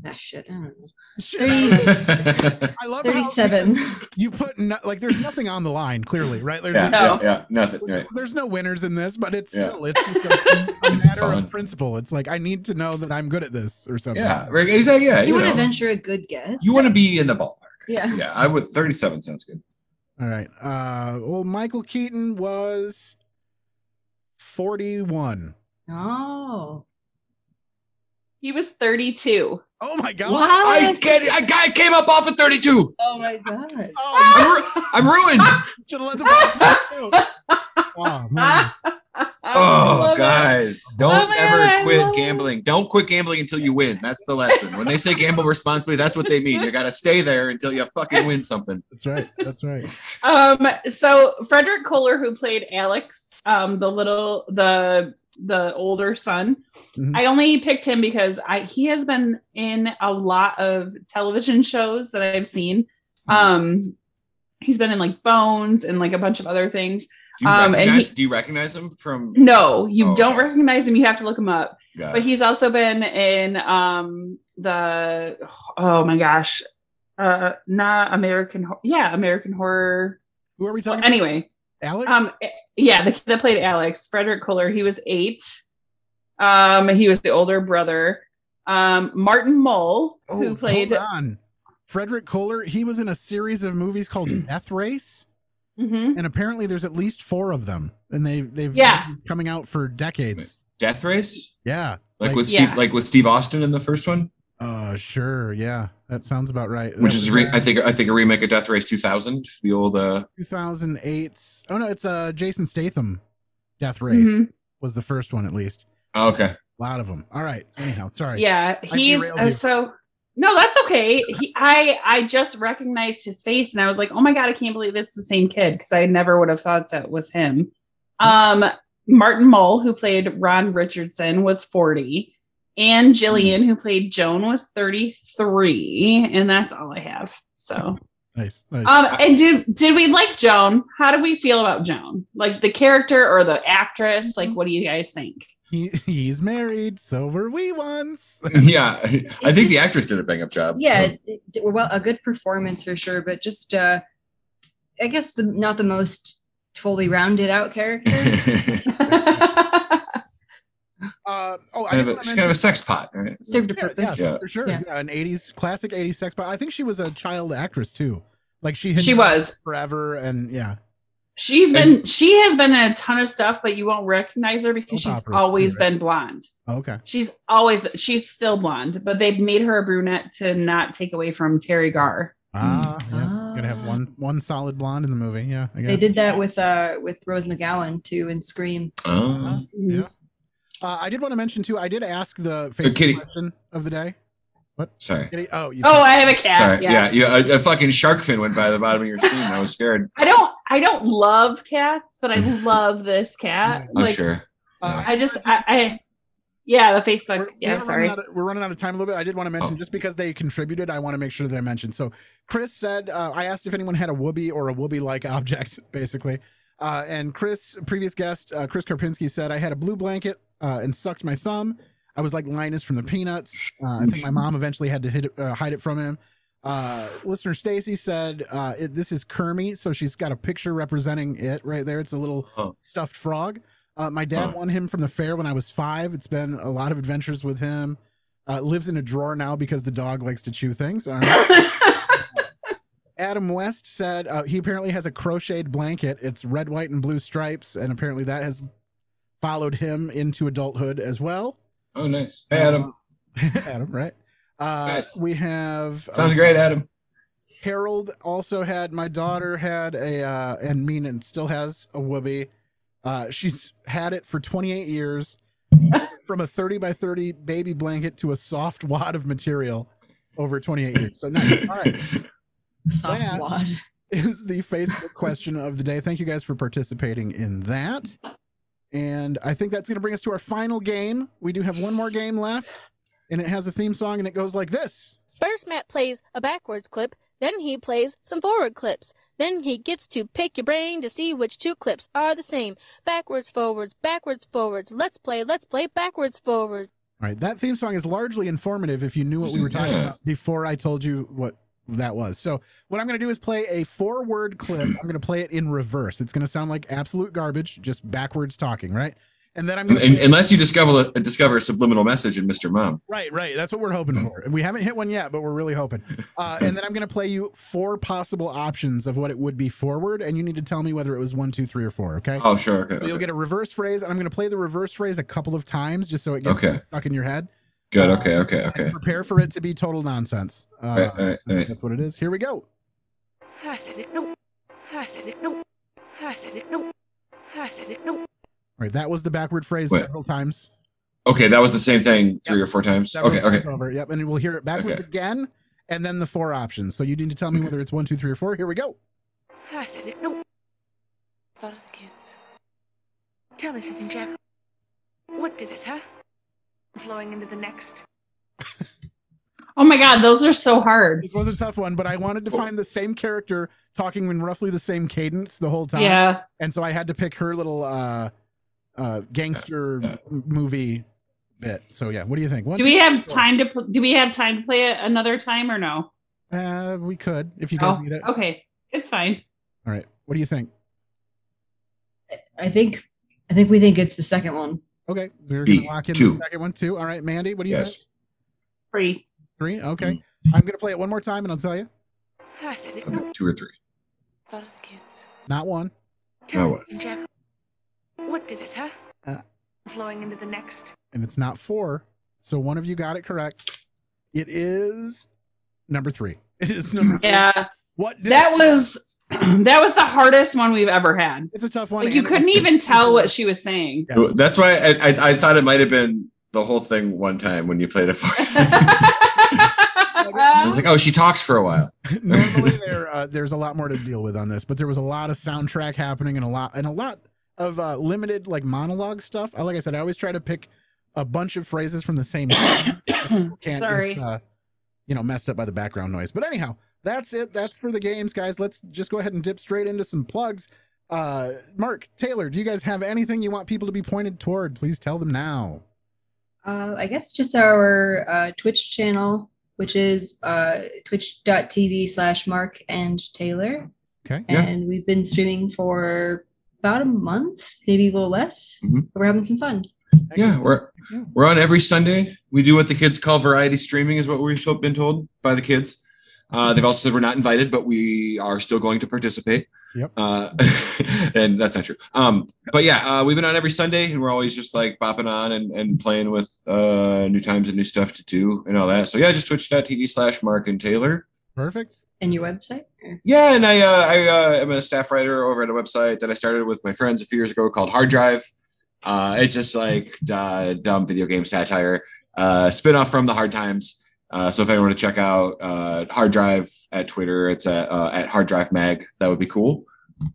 Ah, shit. I don't know. 30, I love 37. you put no, like there's nothing on the line clearly, right? There's, Yeah, no, yeah, yeah, nothing. Right. there's no winners in this, but it's Yeah. still it's just a, a It's matter fun. of principle. It's like I need to know that I'm good at this or something. Yeah, right. Exactly. Yeah, you, you, want to know. venture a good guess? You want to be in the ballpark. Yeah. Yeah, I would. 37 sounds good. All right. Uh well Michael Keaton was 41. Oh. He was 32. Oh my god. What? I get it. I, I came up off of 32. Oh my god. Oh, I'm, ru- I'm ruined. should have let the. Oh, man. Oh, love it. guys, don't Oh ever God, quit love it. gambling. Don't quit gambling until you win. That's the lesson. When they say gamble responsibly, that's what they mean. You got to stay there until you fucking win something. That's right. That's right. Um, so Frederick Koehler, who played Alex, um, the little the the older son, Mhm. I only picked him because I he has been in a lot of television shows that I've seen. Um, he's been in like Bones and like a bunch of other things. Do you, Um, and he- do you recognize him from? No, you Oh, don't okay. recognize him. You have to look him up. Got but it. he's also been in um the oh my gosh, uh, not American. Yeah, American Horror. Who are we talking? Anyway, Alex. um, yeah, the kid that played Alex, Frederick Koehler. He was eight. Um, he was the older brother. Um, Martin Mull, who played. Oh, Hold on. Frederick Koehler. He was in a series of movies called Death Race, Mhm. and apparently there's at least four of them, and they they've Yeah. been coming out for decades. Death Race, Yeah, like, with Yeah. Steve, like with Steve Austin in the first one, uh, sure, yeah, that sounds about right. which That is was, re- I think I think a remake of Death Race 2000, the old. uh 2008. Oh no, it's uh Jason Statham. Death Race Mhm. was the first one, at least. oh, Okay, A lot of them. All right. Anyhow, sorry. Yeah, he's derailed uh, so. No, that's okay. He, I I just recognized his face and I was like, oh my god, I can't believe it's the same kid because I never would have thought that was him. Um, Martin Mull, who played Ron Richardson, was forty, and Jillian, who played Joan, was thirty-three, and that's all I have. So, Nice. nice. um, and did did we like Joan? How do we feel about Joan? Like the character or the actress? Like, what do you guys think? he he's married, so were we once. yeah, I think the actress did a bang up job. Yeah, it, it- well, a good performance for sure, but just uh, I guess the, not the most fully rounded out character. Uh, oh, kind did of a, she's kind of a mention- sex pot, right? Served a Yeah, purpose. yeah, Yeah. for sure. Yeah. Yeah. an '80s classic '80s sex pot. I think she was a child actress too. Like she had She was. forever, and yeah, She's been she has been in a ton of stuff, but you won't recognize her because she's always right. been blonde. okay. She's always she's still blonde, but they've made her a brunette to not take away from Teri Garr. Ah, yeah. Gonna have Ah. one one solid blonde in the movie. Yeah, I They did that with uh with Rose McGowan too in Scream. Oh. Yeah. Uh, I did want to mention too. I did ask the Facebook Kitty. question of the day. What? Sorry. Kitty? Oh, you Oh, I have a cat. Sorry. Yeah. Yeah, yeah. A, a fucking shark fin went by the bottom of your screen. I was scared. I don't I don't love cats, but I love this cat. Like sure. Uh, I just I, I yeah, the Facebook. we Yeah, are sorry. Running of, we're running out of time a little bit. I did want to mention Oh. just because they contributed, I want to make sure that I mentioned. So Chris said, uh, I asked if anyone had a whoopee or a whoopee-like object, basically. Uh, and Chris, previous guest, uh, Chris Karpinski said, I had a blue blanket uh, and sucked my thumb. I was like Linus from the Peanuts. Uh, I think my mom eventually had to hit it, uh, hide it from him. Uh, listener Stacy said, uh, it, "This is Kermie, so she's got a picture representing it right there. It's a little Huh. stuffed frog. Uh, my dad Huh. won him from the fair when I was five. It's been a lot of adventures with him. Uh, lives in a drawer now because the dog likes to chew things. I. Adam West said uh, he apparently has a crocheted blanket. It's red, white, and blue stripes, and apparently that has followed him into adulthood as well. Oh, nice. Hey, Adam. Adam, right? Uh, Nice. We have Sounds uh, great, Adam. Harold also had my daughter had a uh and mean and still has a whoopee. Uh she's had it for 28 years from a 30 by 30 baby blanket to a soft wad of material over 28 years. So nice. All right. Soft That wad. Is the Facebook question of the day. Thank you guys for participating in that. And I think that's going to bring us to our final game. We do have one more game left, and it has a theme song, and it goes like this. First, Matt plays a backwards clip, then he plays some forward clips. Then he gets to pick your brain to see which two clips are the same. Backwards, forwards, backwards, forwards. Let's play, let's play backwards, forwards. All right, that theme song is largely informative if you knew what we were talking about before I told you what that was. So, what I'm going to do is play a four word clip. I'm going to play it in reverse. It's going to sound like absolute garbage, just backwards talking, right? And then I'm going to. unless you discover a, discover a subliminal message in Mr. Mom. Right, right. That's what we're hoping for. We haven't hit one yet, but we're really hoping. Uh, and then I'm going to play you four possible options of what it would be forward, and you need to tell me whether it was one, two, three, or four. Okay. Oh, sure. Okay. So you'll get a reverse phrase, and I'm going to play the reverse phrase a couple of times just so it gets Okay. stuck in your head. Good. Uh, Okay. Okay. Okay. Prepare for it to be total nonsense. Uh, Right, right, that's- right. That's what it is. Here we go. I said it no. I said it no. I said it no. I said it no. right, that was the backward phrase Wait. several times. Okay, that was the same thing three or four times. That Okay, okay. Over. Yep, and we'll hear it backwards Okay. again, and then the four options. So you need to tell me whether it's one, two, three, or four. Here we go. I didn't know. Thought of the kids. Tell me something, Jack. What did it, huh? Flowing into the next. Oh my god, those are so hard. This was a tough one, but I wanted to find the same character talking in roughly the same cadence the whole time. Yeah. And so I had to pick her little uh uh gangster movie bit. So yeah, what do you think? One, Do we two, have four. time to pl- do we have time to play it another time or no? Uh we could if you guys Oh, need it. okay. It's fine. All right. What do you think? I think I think we think it's the second one. Okay. We're B, gonna lock in two. the second one too. All right, Mandy, what do you Yes. think? Free. Three? Okay. I'm gonna play it one more time and I'll tell you. I. Two or three. Thought of the kids. Not one. Tell Now me what? Jack. What did it, huh? Uh. Flowing into the next. And it's not four. So one of you got it correct. It is number three. It is number three. Yeah. What did That was that was the hardest one we've ever had. it's a tough one. Like you couldn't even tell what she was saying. Yes. That's why I, I, I thought it might have been the whole thing one time when you played it for I was like, oh, she talks for a while. normally there uh, there's a lot more to deal with on this but there was a lot of soundtrack happening and a lot and a lot of uh, limited like monologue stuff I, like i said i always try to pick a bunch of phrases from the same can't Sorry. uh, you know messed up by the background noise but anyhow that's it that's for the games guys let's just go ahead and dip straight into some plugs uh mark taylor do you guys have anything you want people to be pointed toward please tell them now Uh, I guess just our uh, Twitch channel, which is uh, twitch.tv slash Mark and Taylor. okay Yeah. And we've been streaming for about a month, maybe a little less. Mhm. We're having some fun. Yeah, we're Yeah. we're on every Sunday. We do what the kids call variety streaming, is what we've been told by the kids. Uh, they've also said we're not invited, but we are still going to participate. Yep. Uh, and that's not true. Um, but yeah, uh, we've been on every Sunday, and we're always just like bopping on and, and playing with uh, new times and new stuff to do and all that. So yeah, just twitch.tv slash Mark and Taylor. perfect And your website? Yeah, and I uh, I uh, am a staff writer over at a website that I started with my friends a few years ago called Hard Drive. Uh, it's just like uh, dumb video game satire, uh, spinoff from the Hard Times. Uh, so if anyone want to check out uh, Hard Drive at Twitter, it's at uh, at Hard Drive Mag. That would be cool.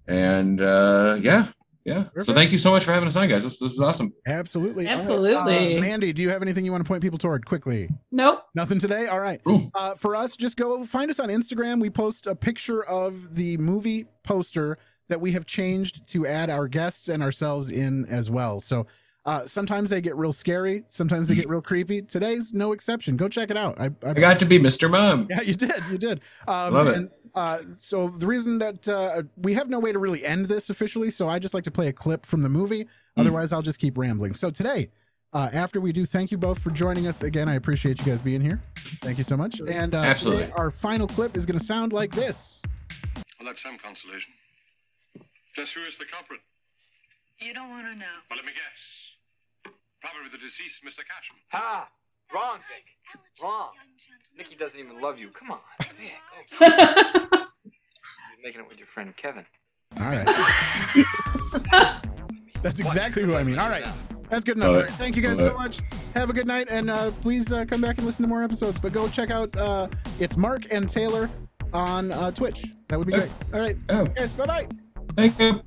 And uh, yeah, yeah. So thank you so much for having us on, guys. This, this was awesome. absolutely All right. Absolutely. Uh, mandy do you have anything you want to point people toward quickly Nope. Nothing today? All right. Uh, for us, just go find us on Instagram. We post a picture of the movie poster that we have changed to add our guests and ourselves in as well. So uh, sometimes they get real scary, sometimes they get real creepy. Today's no exception. Go check it out. I, I, I got to be Mr. Mom. yeah, you did. You did. Um, Love it. And, uh, so the reason that uh, we have no way to really end this officially, so I just like to play a clip from the movie. Hmm. Otherwise, I'll just keep rambling. So today, uh, after we do, thank you both for joining us again. I appreciate you guys being here. Thank you so much. And uh, Absolutely. today, our final clip is going to sound like this. Well, that's some consolation. Just who is the culprit? You don't want to know. Well, let me guess. Probably with the deceased Mr. Cashman. Ha! Wrong, Vic. Wrong. Nikki doesn't even love you. Come on, Vic. Oh, You're making it with your friend Kevin. All right. That's exactly who I mean. All right. That's good enough. Love right. Thank you guys Love so it. much. Have a good night. And uh, please uh, come back and listen to more episodes. But go check out uh, it's Mark and Taylor on uh, Twitch. That would be great. All right. Oh, Guys, bye bye. thank you.